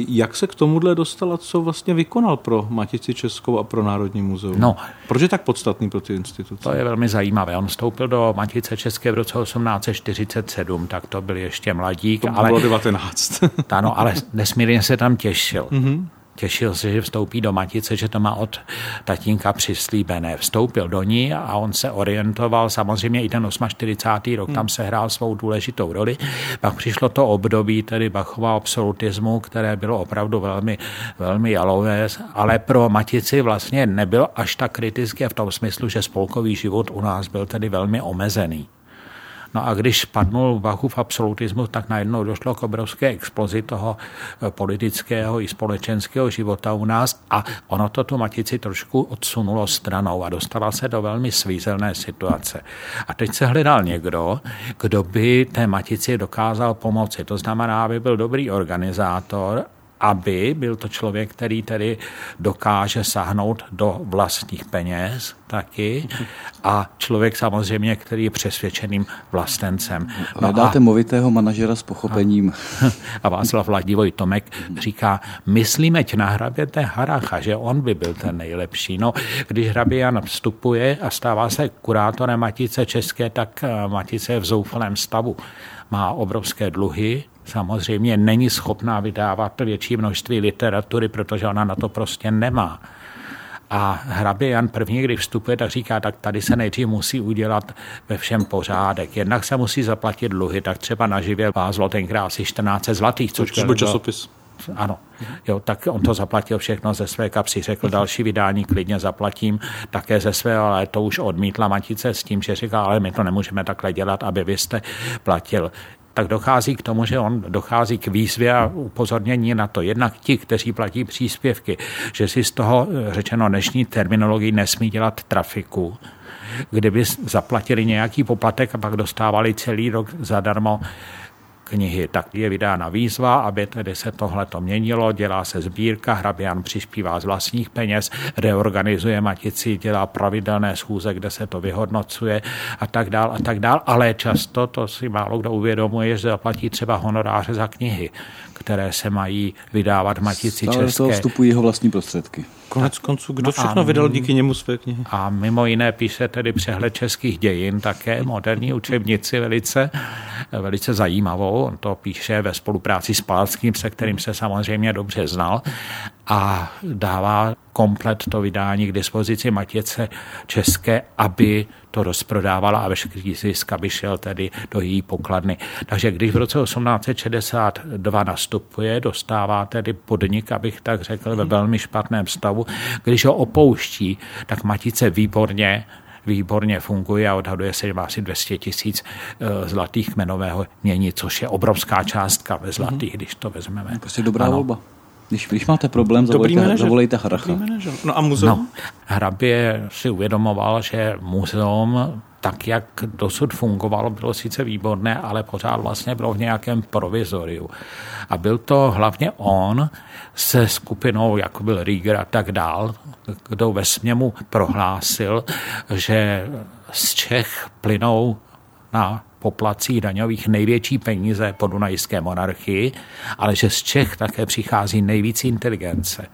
Jak se k tomuhle dostal a co vlastně vykonal pro Matici Českou a pro Národní muzeum? No. Proč je tak podstatný pro ty instituce? To je velmi zajímavé. On vstoupil do Matice České v roce 1847, tak to byl ještě mladík. To ale, bylo 19. ano, ale nesmírně se tam těšil. Mhm. Těšil se, že vstoupí do Matice, že to má od tatínka přislíbené. Vstoupil do ní a on se orientoval, samozřejmě i ten 48. rok tam se hrál svou důležitou roli. Pak přišlo to období tedy Bachova absolutismu, které bylo opravdu velmi, velmi jalové, ale pro Matici vlastně nebyl až tak kritické v tom smyslu, že spolkový život u nás byl tedy velmi omezený. No a když padnul Bachův absolutismus, tak najednou došlo k obrovské explozi toho eh, politického i společenského života u nás a ono to tu matici trošku odsunulo stranou a dostala se do velmi svízelné situace. A teď se hledal někdo, kdo by té matici dokázal pomoci. To znamená, aby byl dobrý organizátor aby byl to člověk, který tedy dokáže sahnout do vlastních peněz taky a člověk samozřejmě, který je přesvědčeným vlastencem. No Hledáte a, movitého manažera s pochopením. A Václav Vladivoj Tomek říká, myslíme tě na hraběte Haracha, že on by byl ten nejlepší. No, když hrabě Jan vstupuje a stává se kurátorem Matice České, tak eh, Matice je v zoufalém stavu. Má obrovské dluhy, samozřejmě není schopná vydávat větší množství literatury, protože ona na to prostě nemá. A hrabě Jan první, když vstupuje, tak říká, tak tady se nejdřív musí udělat ve všem pořádek. Jednak se musí zaplatit dluhy, tak třeba na živě vázlo tenkrát asi 14 zlatých, což byl časopis. Ano, jo, tak on to zaplatil všechno ze své kapsy, řekl další vydání klidně zaplatím také ze své, ale to už odmítla Matice s tím, že říká, ale my to nemůžeme takhle dělat, aby vy jste platil tak dochází k tomu, že on dochází k výzvě a upozornění na to. Jednak ti, kteří platí příspěvky, že si z toho řečeno dnešní terminologii nesmí dělat trafiku, kdyby zaplatili nějaký poplatek a pak dostávali celý rok zadarmo knihy. Tak je vydána výzva, aby tedy se tohle to měnilo, dělá se sbírka, Hrabian přispívá z vlastních peněz, reorganizuje Matici, dělá pravidelné schůze, kde se to vyhodnocuje a tak dál a tak dál, ale často to si málo kdo uvědomuje, že zaplatí třeba honoráře za knihy, které se mají vydávat v Matici Stále České. toho vstupují jeho vlastní prostředky. Konec konců, kdo No všechno a- vydal díky němu své knihy? A mimo jiné píše tedy přehled českých dějin také, moderní učebnici velice, velice zajímavou. On to píše ve spolupráci s Palackým, se kterým se samozřejmě dobře znal a dává komplet to vydání k dispozici Matěce České, aby to rozprodávala a veškerý zisk, aby šel tedy do její pokladny. Takže když v roce 1862 nastupuje, dostává tedy podnik, abych tak řekl, ve velmi špatném stavu. Když ho opouští, tak Matice výborně výborně funguje a odhaduje se, že má asi 200 tisíc eh, zlatých kmenového mění, což je obrovská částka ve zlatých, když to vezmeme. Prostě dobrá Ano. volba. Když, když máte problém, Dobrý zavolejte, manažer. zavolejte. Dobrý manažer. No a muzeum? No, hrabě si uvědomoval, že muzeum tak, jak dosud fungovalo, bylo sice výborné, ale pořád vlastně bylo v nějakém provizoriu. A byl to hlavně on se skupinou, jako byl Rieger a tak dál, kdo ve směmu prohlásil, že z Čech plynou na poplacích daňových největší peníze po Dunajské monarchii, ale že z Čech také přichází nejvíc inteligence.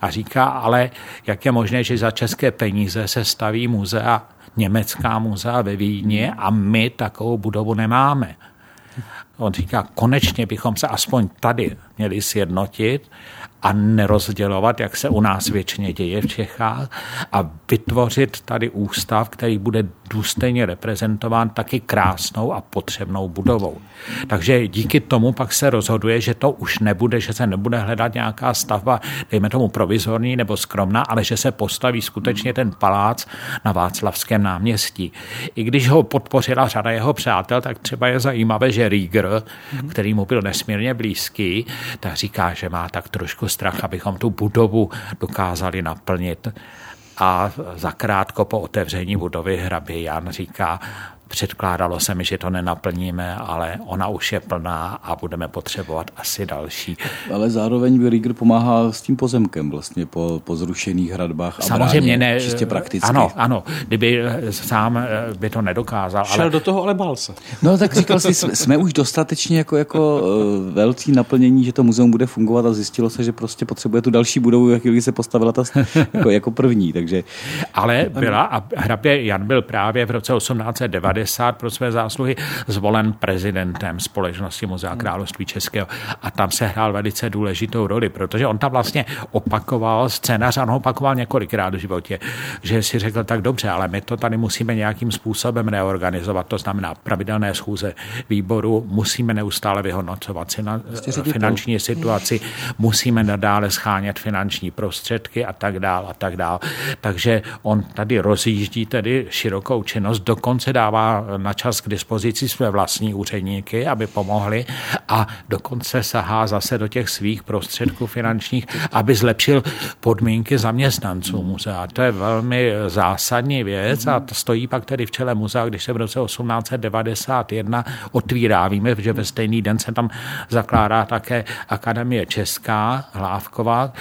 A říká ale, jak je možné, že za české peníze se staví muzea, německá muzea ve Vídni a my takovou budovu nemáme. On říká, konečně bychom se aspoň tady měli sjednotit a nerozdělovat, jak se u nás většině děje v Čechách, a vytvořit tady ústav, který bude důstojně reprezentován taky krásnou a potřebnou budovou. Takže díky tomu pak se rozhoduje, že to už nebude, že se nebude hledat nějaká stavba, dejme tomu provizorní nebo skromná, ale že se postaví skutečně ten palác na Václavském náměstí. I když ho podpořila řada jeho přátel, tak třeba je zajímavé, že Rieger, který mu byl nesmírně blízký, tak říká, že má tak trošku strach, abychom tu budovu dokázali naplnit. A zakrátko po otevření budovy hrabě Jan říká, Předkládalo se mi, že to nenaplníme, ale ona už je plná a budeme potřebovat asi další. Ale zároveň Rieger pomáhá s tím pozemkem vlastně po, po zrušených hradbách a Samozřejmě bráně, ne. čistě prakticky. Ano, ano. Kdyby sám eh, by to nedokázal. Šel ale... do toho, ale bál se. No tak říkal jsi, jsme, jsme už dostatečně jako, jako eh, velcí naplnění, že to muzeum bude fungovat a zjistilo se, že prostě potřebuje tu další budovu, jak když se postavila ta jako, jako první. Takže... Ale byla a hrabě Jan byl právě v roce 1890 90 pro své zásluhy zvolen prezidentem společnosti Muzea království Českého. A tam se hrál velice důležitou roli, protože on tam vlastně opakoval scénář, on ho opakoval několikrát v životě, že si řekl tak dobře, ale my to tady musíme nějakým způsobem reorganizovat, to znamená pravidelné schůze výboru, musíme neustále vyhodnocovat finanční situaci, musíme nadále schánět finanční prostředky a tak dál a tak dál. Takže on tady rozjíždí tedy širokou činnost, dokonce dává na čas k dispozici své vlastní úředníky, aby pomohli a dokonce sahá zase do těch svých prostředků finančních, aby zlepšil podmínky zaměstnanců muzea. To je velmi zásadní věc a to stojí pak tedy v čele muzea, když se v roce 1891 otvírá. Víme, že ve stejný den se tam zakládá také Akademie Česká, Hlávková.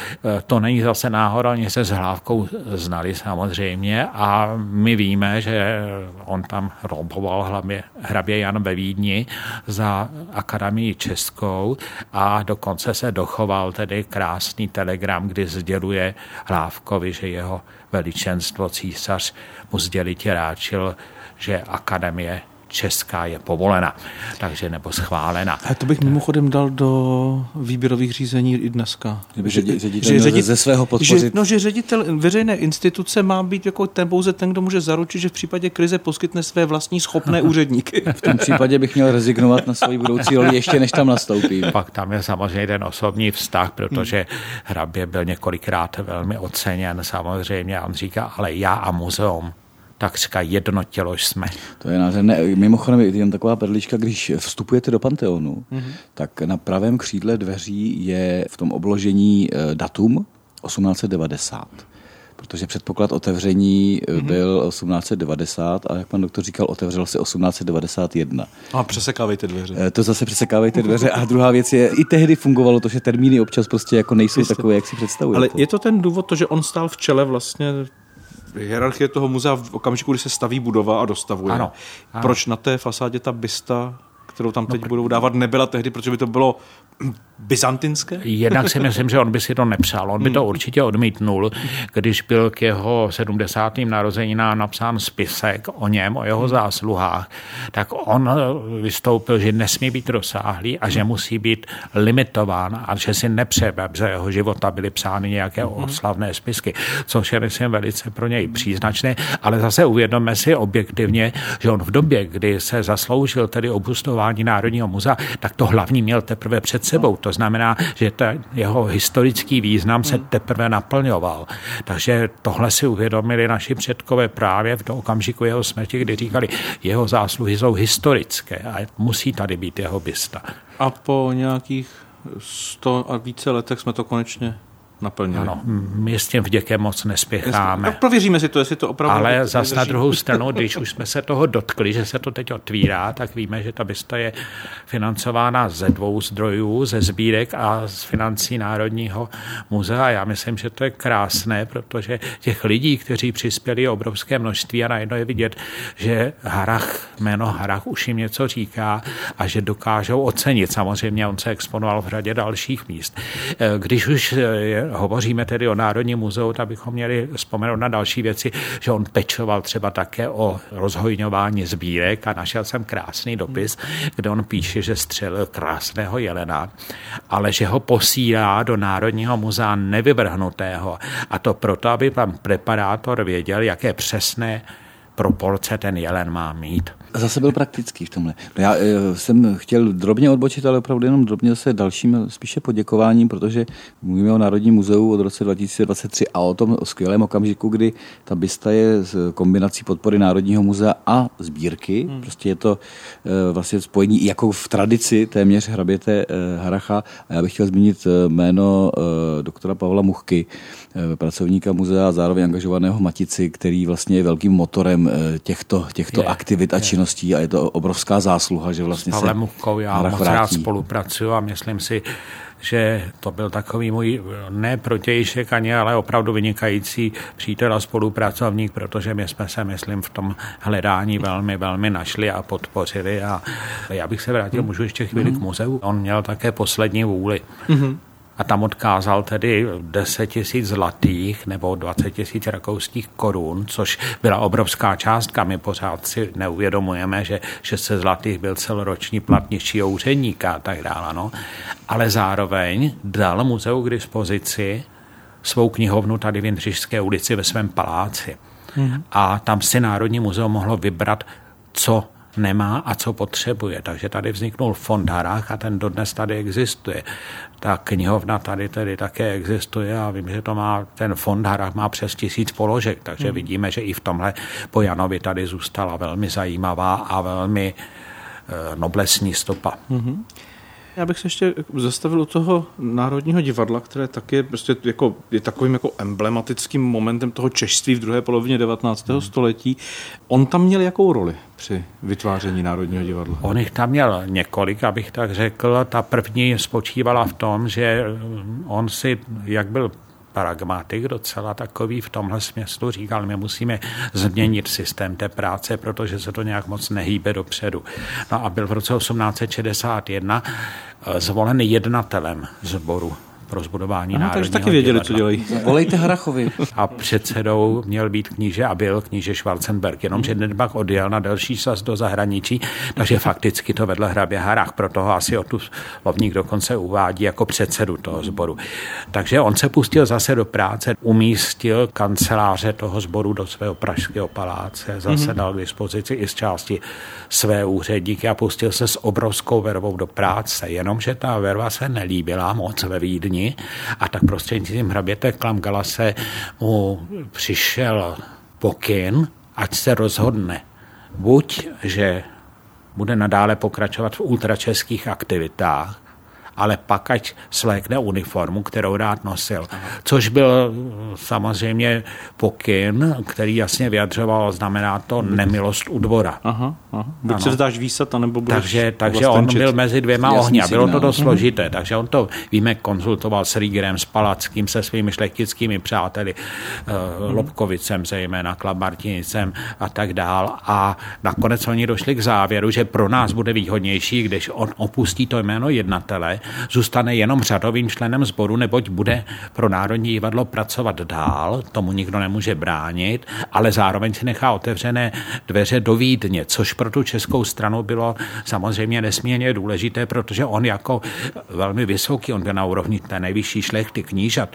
To není zase náhoda, oni se s Hlávkou znali samozřejmě a my víme, že on tam loboval hlavně hrabě Jan ve Vídni za Akademii Českou a dokonce se dochoval tedy krásný telegram, kdy sděluje Hlávkovi, že jeho veličenstvo císař mu sdělitě ráčil, že akademie česká je povolena, takže nebo schválena. A to bych mimochodem dal do výběrových řízení i dneska. Že, že, ředitel že ředitel, ze svého podpořit. Že, no, že ředitel veřejné instituce má být jako ten pouze ten, kdo může zaručit, že v případě krize poskytne své vlastní schopné úředníky. V tom případě bych měl rezignovat na svoji budoucí roli ještě než tam nastoupím. Pak tam je samozřejmě ten osobní vztah, protože hrabě byl několikrát velmi oceněn samozřejmě. On říká, ale já a muzeum takřka jedno tělo jsme. To je nádherné. Mimochodem, jen taková perlička, když vstupujete do Panteonu, mm-hmm. tak na pravém křídle dveří je v tom obložení eh, datum 1890 protože předpoklad otevření mm-hmm. byl 1890 a jak pan doktor říkal, otevřel se 1891. A přesekávejte dveře. Eh, to zase přesekávejte dveře. A druhá věc je, i tehdy fungovalo to, že termíny občas prostě jako nejsou Jste. takové, jak si představujete. Ale je to ten důvod, to, že on stál v čele vlastně hierarchie toho muzea v okamžiku, kdy se staví budova a dostavuje. Ano, ano. Proč na té fasádě ta bysta, kterou tam teď no, budou dávat, nebyla tehdy, protože by to bylo byzantinské? Jednak si myslím, že on by si to nepřál. On by to hmm. určitě odmítnul, když byl k jeho 70. narozeninám napsán spisek o něm, o jeho zásluhách, tak on vystoupil, že nesmí být rozsáhlý a že musí být limitován a že si nepřeje, aby za jeho života byly psány nějaké hmm. oslavné spisky, což je, myslím, velice pro něj příznačné, ale zase uvědomme si objektivně, že on v době, kdy se zasloužil tedy obustování Národního muzea, tak to hlavní měl teprve před sebou. To znamená, že ta jeho historický význam se teprve naplňoval. Takže tohle si uvědomili naši předkové právě v okamžiku jeho smrti, kdy říkali, jeho zásluhy jsou historické a musí tady být jeho bysta. A po nějakých sto a více letech jsme to konečně naplnili. Ano, my s tím vděkem moc nespěcháme. No, prověříme si to, jestli to opravdu... Ale zas na druhou stranu, když už jsme se toho dotkli, že se to teď otvírá, tak víme, že ta bysta je financována ze dvou zdrojů, ze sbírek a z financí Národního muzea. Já myslím, že to je krásné, protože těch lidí, kteří přispěli, je obrovské množství a najednou je vidět, že Harach, jméno Harach už jim něco říká a že dokážou ocenit. Samozřejmě on se exponoval v řadě dalších míst. Když už hovoříme tedy o Národním muzeu, tak bychom měli vzpomenout na další věci, že on pečoval třeba také o rozhojňování sbírek a našel jsem krásný dopis, kde on píše, že střelil krásného jelena, ale že ho posílá do Národního muzea nevyvrhnutého. A to proto, aby pan preparátor věděl, jaké přesné proporce ten jelen má mít. Zase byl praktický v tomhle. No já e, jsem chtěl drobně odbočit, ale opravdu jenom drobně zase dalším spíše poděkováním, protože mluvíme o Národním muzeu od roce 2023 a o tom skvělém okamžiku, kdy ta bysta je s kombinací podpory Národního muzea a sbírky. Hmm. Prostě je to e, vlastně spojení jako v tradici téměř hraběte e, Haracha. A já bych chtěl zmínit jméno doktora Pavla Muchky, pracovníka muzea a zároveň angažovaného Matici, který vlastně je velkým motorem těchto, těchto je, aktivit a je činností a je to obrovská zásluha, že vlastně S Pavlem Muchkou já moc vrátí. rád spolupracuju a myslím si, že to byl takový můj ne protějšek ani, ale opravdu vynikající přítel a spolupracovník, protože my jsme se, myslím, v tom hledání velmi, velmi našli a podpořili a já bych se vrátil, můžu ještě chvíli mm-hmm. k muzeu. On měl také poslední vůli. Mm-hmm a tam odkázal tedy 10 tisíc zlatých nebo 20 tisíc rakouských korun, což byla obrovská částka. My pořád si neuvědomujeme, že 600 zlatých byl celoroční plat nižšího úředníka a tak dále. No. Ale zároveň dal muzeu k dispozici svou knihovnu tady v Jindřišské ulici ve svém paláci. Hmm. A tam si Národní muzeum mohlo vybrat, co nemá a co potřebuje. Takže tady vzniknul fond Harách a ten dodnes tady existuje. Ta knihovna tady tedy také existuje a vím, že to má, ten fond Harách má přes tisíc položek, takže hmm. vidíme, že i v tomhle po Janovi tady zůstala velmi zajímavá a velmi eh, noblesní stopa. Hmm. Já bych se ještě zastavil u toho Národního divadla, které taky je, prostě jako, je takovým jako emblematickým momentem toho češství v druhé polovině 19. Hmm. století. On tam měl jakou roli při vytváření Národního divadla? On jich tam měl několik, abych tak řekl. Ta první spočívala v tom, že on si, jak byl pragmatik docela takový v tomhle smyslu říkal, my musíme změnit systém té práce, protože se to nějak moc nehýbe dopředu. No a byl v roce 1861 eh, zvolen jednatelem sboru pro zbudování Aha, Takže taky věděli, divadla. co dělají. Volejte Harachovi. A předsedou měl být kníže a byl kníže Schwarzenberg, jenomže Nedbach odjel na delší čas do zahraničí, takže fakticky to vedl hrabě Harach, proto ho asi o tu slovník dokonce uvádí jako předsedu toho sboru. Takže on se pustil zase do práce, umístil kanceláře toho sboru do svého pražského paláce, zase dal k dispozici i z části své úředníky a pustil se s obrovskou vervou do práce, jenomže ta verva se nelíbila moc ve Vídni Vídni a tak prostřednictvím hraběte Klamgalase mu přišel pokyn, ať se rozhodne. Buď, že bude nadále pokračovat v ultračeských aktivitách, ale pak ať slékne uniformu, kterou rád nosil. Což byl samozřejmě pokyn, který jasně vyjadřoval, znamená to nemilost u dvora. Aha, aha. Buď ano. se vzdáš výsat, anebo budeš Takže, takže on byl mezi dvěma ohni a bylo to dost složité. Mhm. Takže on to, víme, konzultoval s Riegerem, s Palackým, se svými šlechtickými přáteli, uh, Lobkovicem zejména, Klabartinicem a tak dál. A nakonec oni došli k závěru, že pro nás bude výhodnější, když on opustí to jméno jednatele zůstane jenom řadovým členem sboru, neboť bude pro Národní divadlo pracovat dál, tomu nikdo nemůže bránit, ale zároveň si nechá otevřené dveře do Vídně, což pro tu českou stranu bylo samozřejmě nesmírně důležité, protože on jako velmi vysoký, on byl na úrovni té nejvyšší šlechty knížat,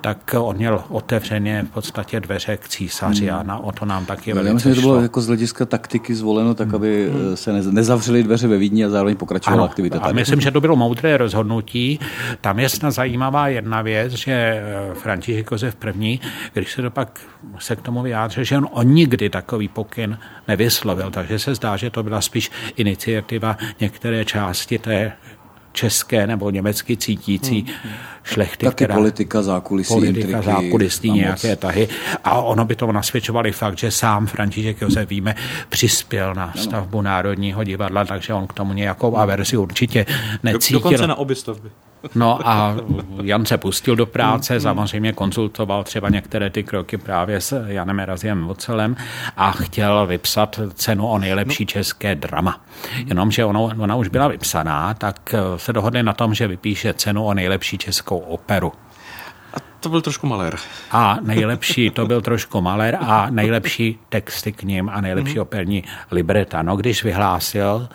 tak on měl otevřené v podstatě dveře k císaři a na, o to nám taky velice Já myslím, že to bylo jako z hlediska taktiky zvoleno tak, aby hmm. se nezavřely dveře ve Vídni a zároveň pokračovala ano, aktivita. A myslím, že to bylo moudré rozhodnutí. Tam je snad zajímavá jedna věc, že eh, František Josef I., když se to pak se k tomu vyjádřil, že on, on nikdy takový pokyn nevyslovil, takže se zdá, že to byla spíš iniciativa některé části té české nebo německy cítící hmm. šlechty. Taky která, politika, zákulisí, politika, intriky, zákulisí, nějaké tahy. A ono by to nasvědčovali fakt, že sám František Josef Víme přispěl na stavbu Národního divadla, takže on k tomu nějakou averzi určitě necítil. Dokonce na obě stavby. No a Jan se pustil do práce, samozřejmě konzultoval třeba některé ty kroky právě s Janem Eraziem Vocelem a chtěl vypsat cenu o nejlepší české drama. Jenomže ona, ona už byla vypsaná, tak se dohodli na tom, že vypíše cenu o nejlepší českou operu. A to byl trošku malér. A nejlepší, to byl trošku malér a nejlepší texty k ním a nejlepší mm-hmm. operní libreta. No, když vyhlásil,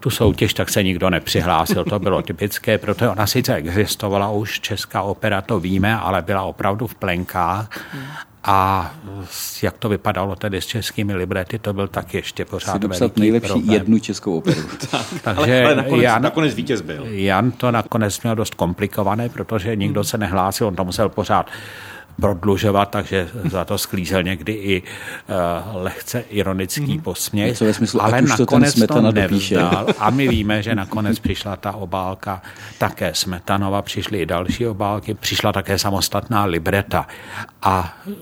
tu soutěž, tak se nikdo nepřihlásil. To bylo typické, protože ona sice existovala už, česká opera, to víme, ale byla opravdu v plenkách. A jak to vypadalo tedy s českými librety, to byl tak ještě pořád si veliký nejlepší problém. jednu českou operu. Takže ale, ale nakonec, Jan, nakonec vítěz byl. Jan to nakonec měl dost komplikované, protože nikdo hmm. se nehlásil, on to musel pořád prodlužovat, takže za to sklízel někdy i uh, lehce ironický mm. posměch. ve smyslu, ale nakonec to, to nevzdal. A my víme, že nakonec přišla ta obálka také Smetanova, přišly i další obálky, přišla také samostatná libreta. A uh,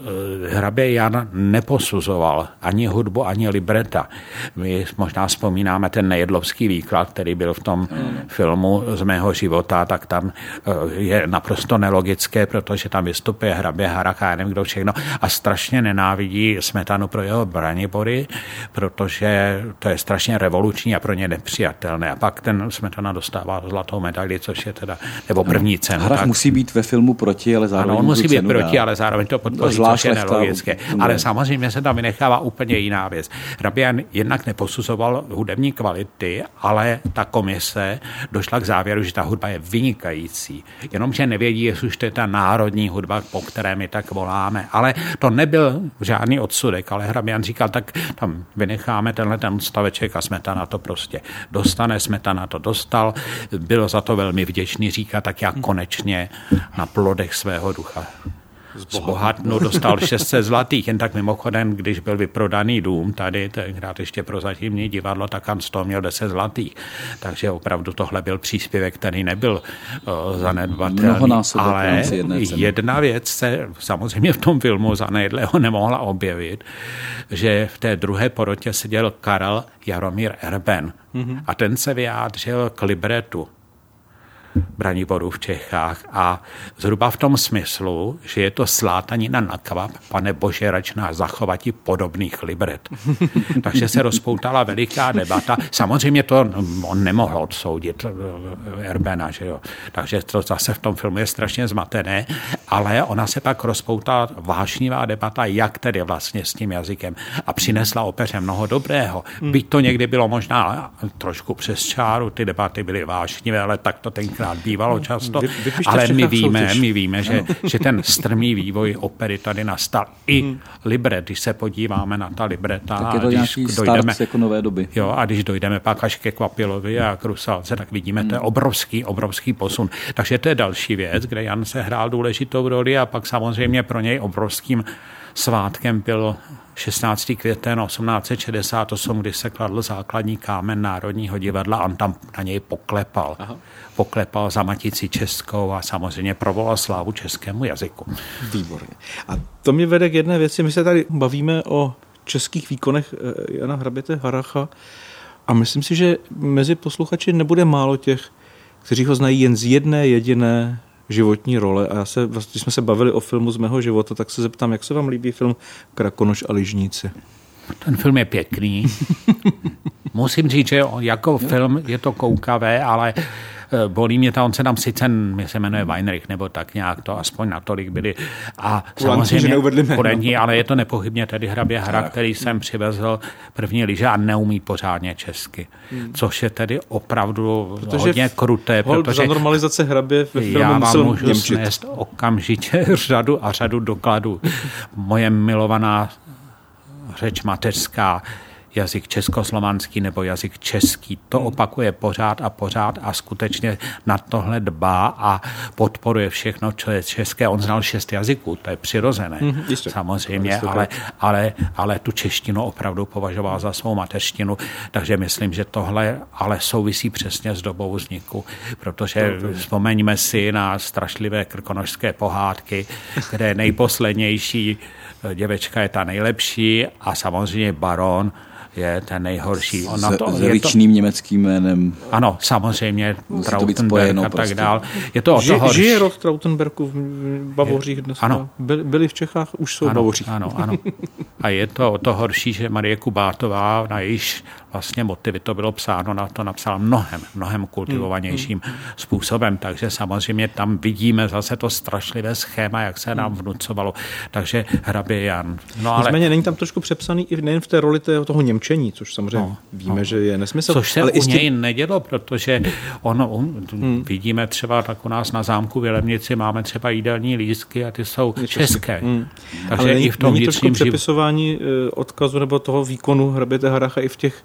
hrabě Jan neposuzoval ani hudbu, ani libreta. My možná vzpomínáme ten nejedlovský výklad, který byl v tom mm. filmu z mého života, tak tam uh, je naprosto nelogické, protože tam vystupuje hrabě Hrabě Harach a já nevím kdo všechno a strašně nenávidí Smetanu pro jeho branibory, protože to je strašně revoluční a pro ně nepřijatelné. A pak ten Smetana dostává zlatou medaili, což je teda, nebo první cenu. Harach tak. musí být ve filmu proti, ale zároveň ano, on musí být proti, dá. ale zároveň to podpoří, no, což je nelogické. Ale samozřejmě se tam vynechává úplně jiná věc. Hrabian jednak neposuzoval hudební kvality, ale ta komise došla k závěru, že ta hudba je vynikající. Jenomže nevědí, jestli už to je ta národní hudba, po které my tak voláme. Ale to nebyl žádný odsudek, ale Hrabian říkal, tak tam vynecháme tenhle ten staveček a Smetana to prostě dostane, Smetana to dostal, bylo za to velmi vděčný, říká, tak já konečně na plodech svého ducha zbohatnu, dostal 600 zlatých, jen tak mimochodem, když byl vyprodaný dům tady, tenkrát ještě pro zatímní divadlo, tak on z toho měl 10 zlatých. Takže opravdu tohle byl příspěvek, který nebyl uh, zanedbatelný. Ale jedna věc se samozřejmě v tom filmu za nejedlého nemohla objevit, že v té druhé porotě seděl Karel Jaromír Erben mm-hmm. a ten se vyjádřil k libretu Braniboru v Čechách a zhruba v tom smyslu, že je to slátanina na kvap, pane bože, rač nás zachovati podobných libret. Takže se rozpoutala veliká debata. Samozřejmě to on nemohl odsoudit eh, Erbena, že jo. Takže to zase v tom filmu je strašně zmatené, ale ona se pak rozpoutala vášnivá debata, jak tedy vlastně s tím jazykem a přinesla opeře mnoho dobrého. Byť to někdy bylo možná trošku přes čáru, ty debaty byly vášnivé, ale tak to tenkrát tenkrát bývalo často, Vy, ale my víme, my víme, že, že ten strmý vývoj opery tady nastal. I hmm. libret, když se podíváme na ta libreta. Tak je to když dojdeme, jako nové doby. Jo, a když dojdeme pak až ke Kvapilovi a k Rusalce, tak vidíme, hmm. to je hmm. obrovský, obrovský posun. Takže to je další věc, kde Jan se hrál důležitou roli a pak samozřejmě pro něj obrovským svátkem byl 16. květen 1868, kdy se kladl základní kámen Národního divadla a on tam na něj poklepal. Aha. Poklepal za Matici Českou a samozřejmě provolal slávu českému jazyku. Výborně. A to mě vede k jedné věci. My se tady bavíme o českých výkonech eh, Jana Hraběte Haracha a myslím si, že mezi posluchači nebude málo těch, kteří ho znají jen z jedné jediné životní role. A já se, když jsme se bavili o filmu z mého života, tak se zeptám, jak se vám líbí film Krakonoš a Ližníci? Ten film je pěkný. Musím říct, že jako film je to koukavé, ale bolí mě ta, on se tam sice se jmenuje Weinrich, nebo tak nějak to aspoň natolik byli. A samozřejmě kurení, ale je to nepochybně tedy hrabě hra, který jsem přivezl první liže a neumí pořádně česky. Hmm. Což je tedy opravdu protože hodně kruté. Protože za normalizace hrabě ve filmu já vám můžu němčit. snést okamžitě řadu a řadu dokladů. Moje milovaná řeč mateřská jazyk československý nebo jazyk český. To opakuje pořád a pořád a skutečně na tohle dbá a podporuje všechno, co je české. On znal šest jazyků, to je přirozené, Mhm, jistě. samozřejmě, Jistě ale, ale, ale tu češtinu opravdu považoval za svou mateřštinu, takže myslím, že tohle ale souvisí přesně s dobou vzniku, protože vzpomeňme si na strašlivé krkonožské pohádky, kde nejposlednější eh, děvečka je ta nejlepší a samozřejmě baron je ten nejhorší. Ona S, to, s je to, německým jménem. ano, samozřejmě, Musí to Trautenberg a tak prostě. dál. Je to o to Ži, horší. žije rod Trautenberku v Bavořích dnes. Ano. Byli, byli v Čechách, už jsou v ano, Bavořích. ano, ano. A je to o to horší, že Marie Kubátová, na jejíž vlastně motivy to bylo psáno, na to napsala mnohem, mnohem kultivovanějším Hmm, způsobem. Takže samozřejmě tam vidíme zase to strašlivé schéma, jak se nám vnucovalo. Takže hrabě Jan. No ale Nicméně není tam trošku přepsaný i nejen v té roli toho Němčení, což samozřejmě No, víme, že je nesmysl. Což se ale u tím- něj nedělo, protože ono, um, Hmm. vidíme třeba tak u nás na zámku v Jelemnici máme třeba jídelní lístky a ty jsou české. Hmm. Takže Ale i v tom není trošku přepisování eh, odkazu nebo toho výkonu hraběte Haracha i v, těch,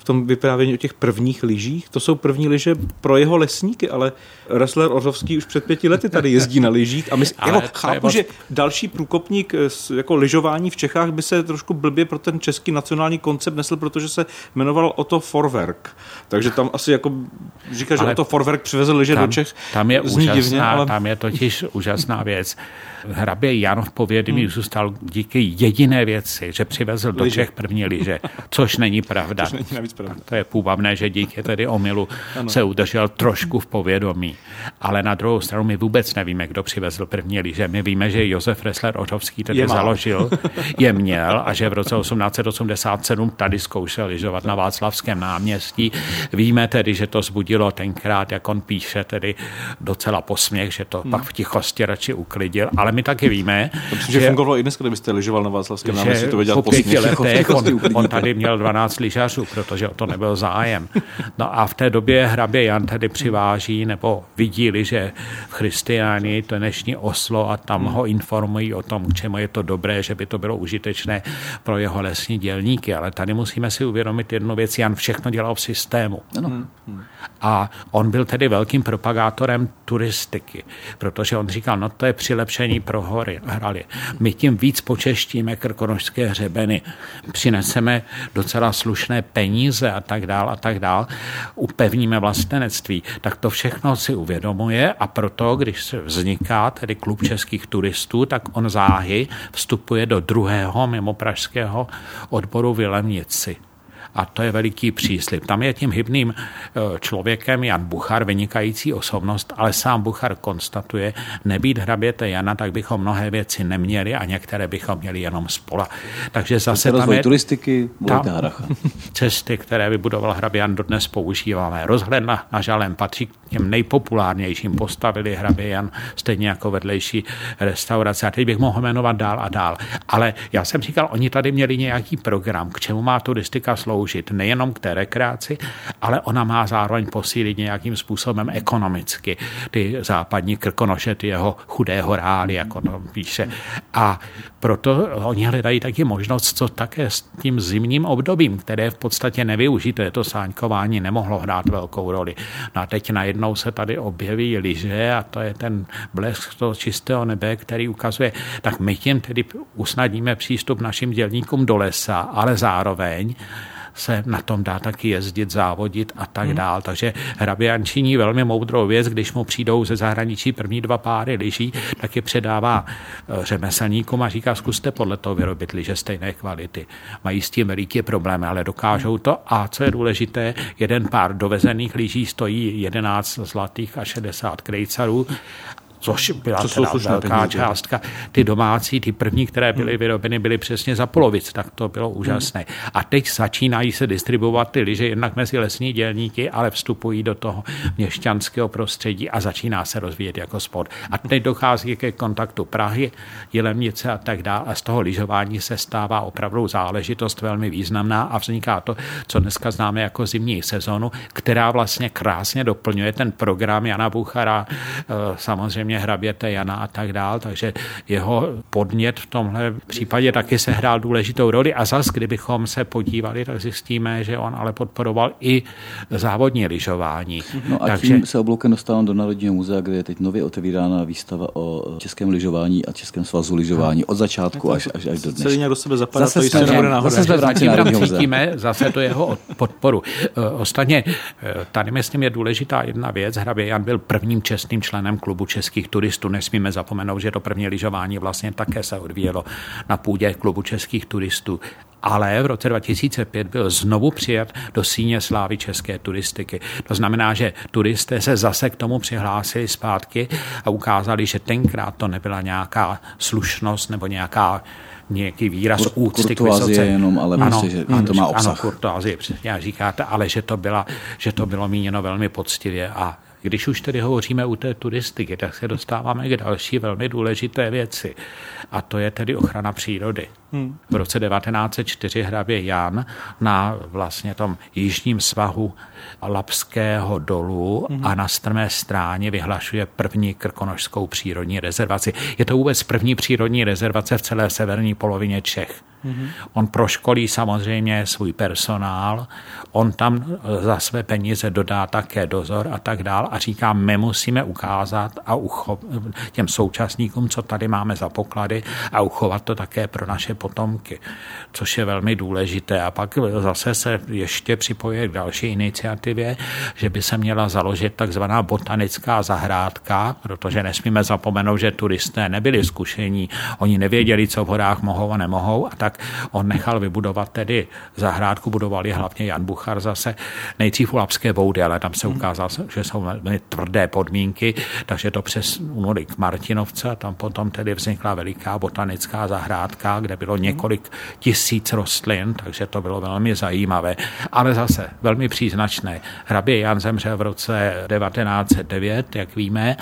v tom vyprávění o těch prvních lyžích? To jsou první lyže pro jeho lesníky, ale wrestler Ořovský už před pěti lety tady jezdí na lyžích a my, Ale jako, to je chápu, že další průkopník eh, jako lyžování v Čechách by se trošku blbě pro ten český nacionální koncept nesl, protože se jmenoval Otto Forwerk. Takže tam asi jako říká, že Ale Otto Forwerk přivezl lyže do Čech. Tam je, úžasná, divně, ale... tam je totiž úžasná věc. Hrabě Jan v povědomí Hmm. zůstal díky jediné věci, že přivezl do Lyže. Čech první lyže, což není pravda. Což není navíc pravda. To je půvabné, že díky tedy omylu se udržel trošku v povědomí. Ale na druhou stranu my vůbec nevíme, kdo přivezl první lyže. My víme, že Josef Ressler Ořovský tedy Je založil, je měl a že v roce 1887 tady zkoušel lyžovat na Václavském náměstí. Víme tedy, že to zbudilo tenkrát, jak on píše, tedy docela posměch, že to Hmm. pak v tichosti radši uklidil. Ale my taky víme, Myslím, že fungovalo i dnes, kdybyste lyžoval na Václavském náměstí, to že dělat po pěti letech on, uklidíte. on tady měl 12 lyžařů, protože o to nebyl zájem. No a v té době hrabě Jan tady přiváží nebo vidí liže v Christiánii, to dnešní Oslo a tam ho informují o tom, k čemu je to dobré, že by to bylo užitečné pro jeho lesní dělníky. Ale tady musíme si uvědomit jednu věc, Jan všechno dělal v systému. Ano. A on byl tedy velkým propagátorem turistiky, protože on říkal, no to je přilepšení pro hory, hrali. My tím víc počeštíme krkonožské hřebeny, přineseme docela slušné peníze a tak dál a tak dál, upevníme vlastenectví. Tak to všechno si uvědomuje a proto, když vzniká tedy klub českých turistů, tak on záhy vstupuje do druhého mimo pražského odboru v. A to je veliký příslip. Tam je tím hybným eh, člověkem Jan Buchar, vynikající osobnost, ale sám Buchar konstatuje, nebýt hraběte Jana, tak bychom mnohé věci neměli a některé bychom měli jenom spola. Takže zase tam Rozvoj je turistiky, tam- cesty, které vybudoval hraběn, dodnes používáme. Rozhled na, žalem patří k těm nejpopulárnějším. Postavili hraběn, stejně jako vedlejší restaurace. A teď bych mohl jmenovat dál a dál. Ale já jsem říkal, oni tady měli nějaký program, k čemu má turistika sloužit. Nejenom k té rekreaci, ale ona má zároveň posílit nějakým způsobem ekonomicky ty západní krkonoše, ty jeho chudé horály, jako to píše. A proto oni hledají taky možnost, co také s tím zimním obdobím, které v podstatě nevyužité, to sáňkování nemohlo hrát velkou roli. No a teď najednou se tady objeví lyže a to je ten blesk toho čistého nebe, který ukazuje, tak my tím tedy usnadníme přístup našim dělníkům do lesa, ale zároveň se na tom dá taky jezdit, závodit a tak dál. Takže Hrabian činí velmi moudrou věc, když mu přijdou ze zahraničí první dva páry lyží, tak je předává eh, řemeslníkům a říká, zkuste podle toho vyrobit lyže stejné kvality. Mají s tím veliký problém, ale dokážou to. A co je důležité, jeden pár dovezených lyží stojí 11 zlatých a 60 krejcarů což byla To teda velká peníze. částka. Ty domácí, ty první, které byly vyrobeny, byly přesně za polovic, tak to bylo úžasné. A teď začínají se distribuovat ty lyže jednak mezi lesní dělníky, ale vstupují do toho měšťanského prostředí a začíná se rozvíjet jako sport. A teď dochází ke kontaktu Prahy, Jelemnice a tak dále. A z toho lyžování se stává opravdu záležitost velmi významná a vzniká to, co dneska známe jako zimní sezonu, která vlastně krásně doplňuje ten program Jana Buchara, eh, samozřejmě samozřejmě hraběte Jana a tak dál, takže jeho podnět v tomhle případě taky sehrál důležitou roli a zas, kdybychom se podívali, tak zjistíme, že on ale podporoval i závodní lyžování. No a takže... tím se obloukem dostávám do Národního muzea, kde je teď nově otevírána výstava o českém lyžování a českém svazu lyžování od začátku až, až, až do dnes. Celý do sebe zapadá, zase to nebude náhoda. Zase muzea. cítíme zase to jeho podporu. Ostatně tady myslím je důležitá jedna věc. Hrabě Jan byl prvním čestným členem klubu českých turistů. Nesmíme zapomenout, že to první lyžování vlastně také se odvíjelo na půdě klubu českých turistů ale v roce 2005 byl znovu přijat do síně slávy české turistiky. To znamená, že turisté se zase k tomu přihlásili zpátky a ukázali, že tenkrát to nebyla nějaká slušnost nebo nějaká nějaký výraz Kur, úcty k vysoce. jenom, ale ano, myslím, že ano, to má obsah. Ano, kurtoazie, přesně říkáte, ale že to, byla, že to bylo míněno velmi poctivě a když už tedy hovoříme u té turistiky, tak se dostáváme k další velmi důležité věci. A to je tedy ochrana přírody. Hmm. V roce 1904 hrabě Jan na vlastně tom jižním svahu Lapského dolu hmm. a na strmé stráně vyhlašuje první krkonožskou přírodní rezervaci. Je to vůbec první přírodní rezervace v celé severní polovině Čech. Mm-hmm. On proškolí samozřejmě svůj personál, on tam za své peníze dodá také dozor a tak dál a říká, my musíme ukázat a uchop, těm současníkům, co tady máme za poklady a uchovat to také pro naše potomky, což je velmi důležité. A pak zase se ještě připojuje k další iniciativě, že by se měla založit takzvaná botanická zahrádka, protože nesmíme zapomenout, že turisté nebyli zkušení, oni nevěděli, co v horách mohou a nemohou a tak on nechal vybudovat tedy zahrádku, budoval je hlavně Jan Buchar zase nejdřív u Lapské boudy, ale tam se ukázalo, že jsou velmi tvrdé podmínky, takže to přesunuli k Martinovce a tam potom tedy vznikla veliká botanická zahrádka, kde bylo několik tisíc rostlin, takže to bylo velmi zajímavé. Ale zase velmi příznačné. Hrabě Jan zemřel v roce 1909, jak víme,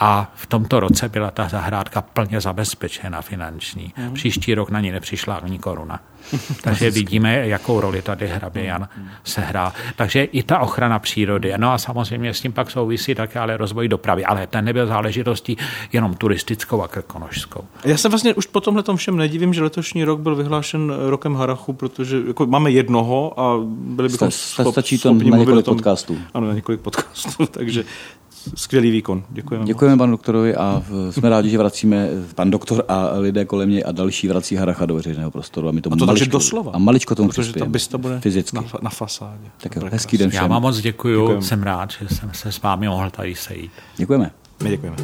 a v tomto roce byla ta zahrádka plně zabezpečena finanční. Mm. Příští rok na ní nepřišla ani koruna. Takže vidíme, jakou roli tady hrabě Jan sehrá. Takže i ta ochrana přírody. No a samozřejmě s tím pak souvisí také ale rozvoj dopravy. Ale ten nebyl záležitostí jenom turistickou a krkonožskou. Já se vlastně už po tomhle všem nedivím, že letošní rok byl vyhlášen rokem Harachu, protože jako máme jednoho a byli bychom schop, Stačí to na několik podcastů. Ano, na několik podcastů, takže skvělý výkon. Děkujeme. Děkujeme panu doktorovi a jsme rádi, že vracíme pan doktor a lidé kolem mě a další vrací Haracha do veřejného prostoru. A my to, a to maličko, doslova. A maličko tomu Protože ta bysta bude fyzicky. Na, na fasádě. Tak jo, hezký den všem. Já vám moc děkuju, Děkujeme. jsem rád, že jsem se s vámi mohl tady sejít. Děkujeme. My děkujeme.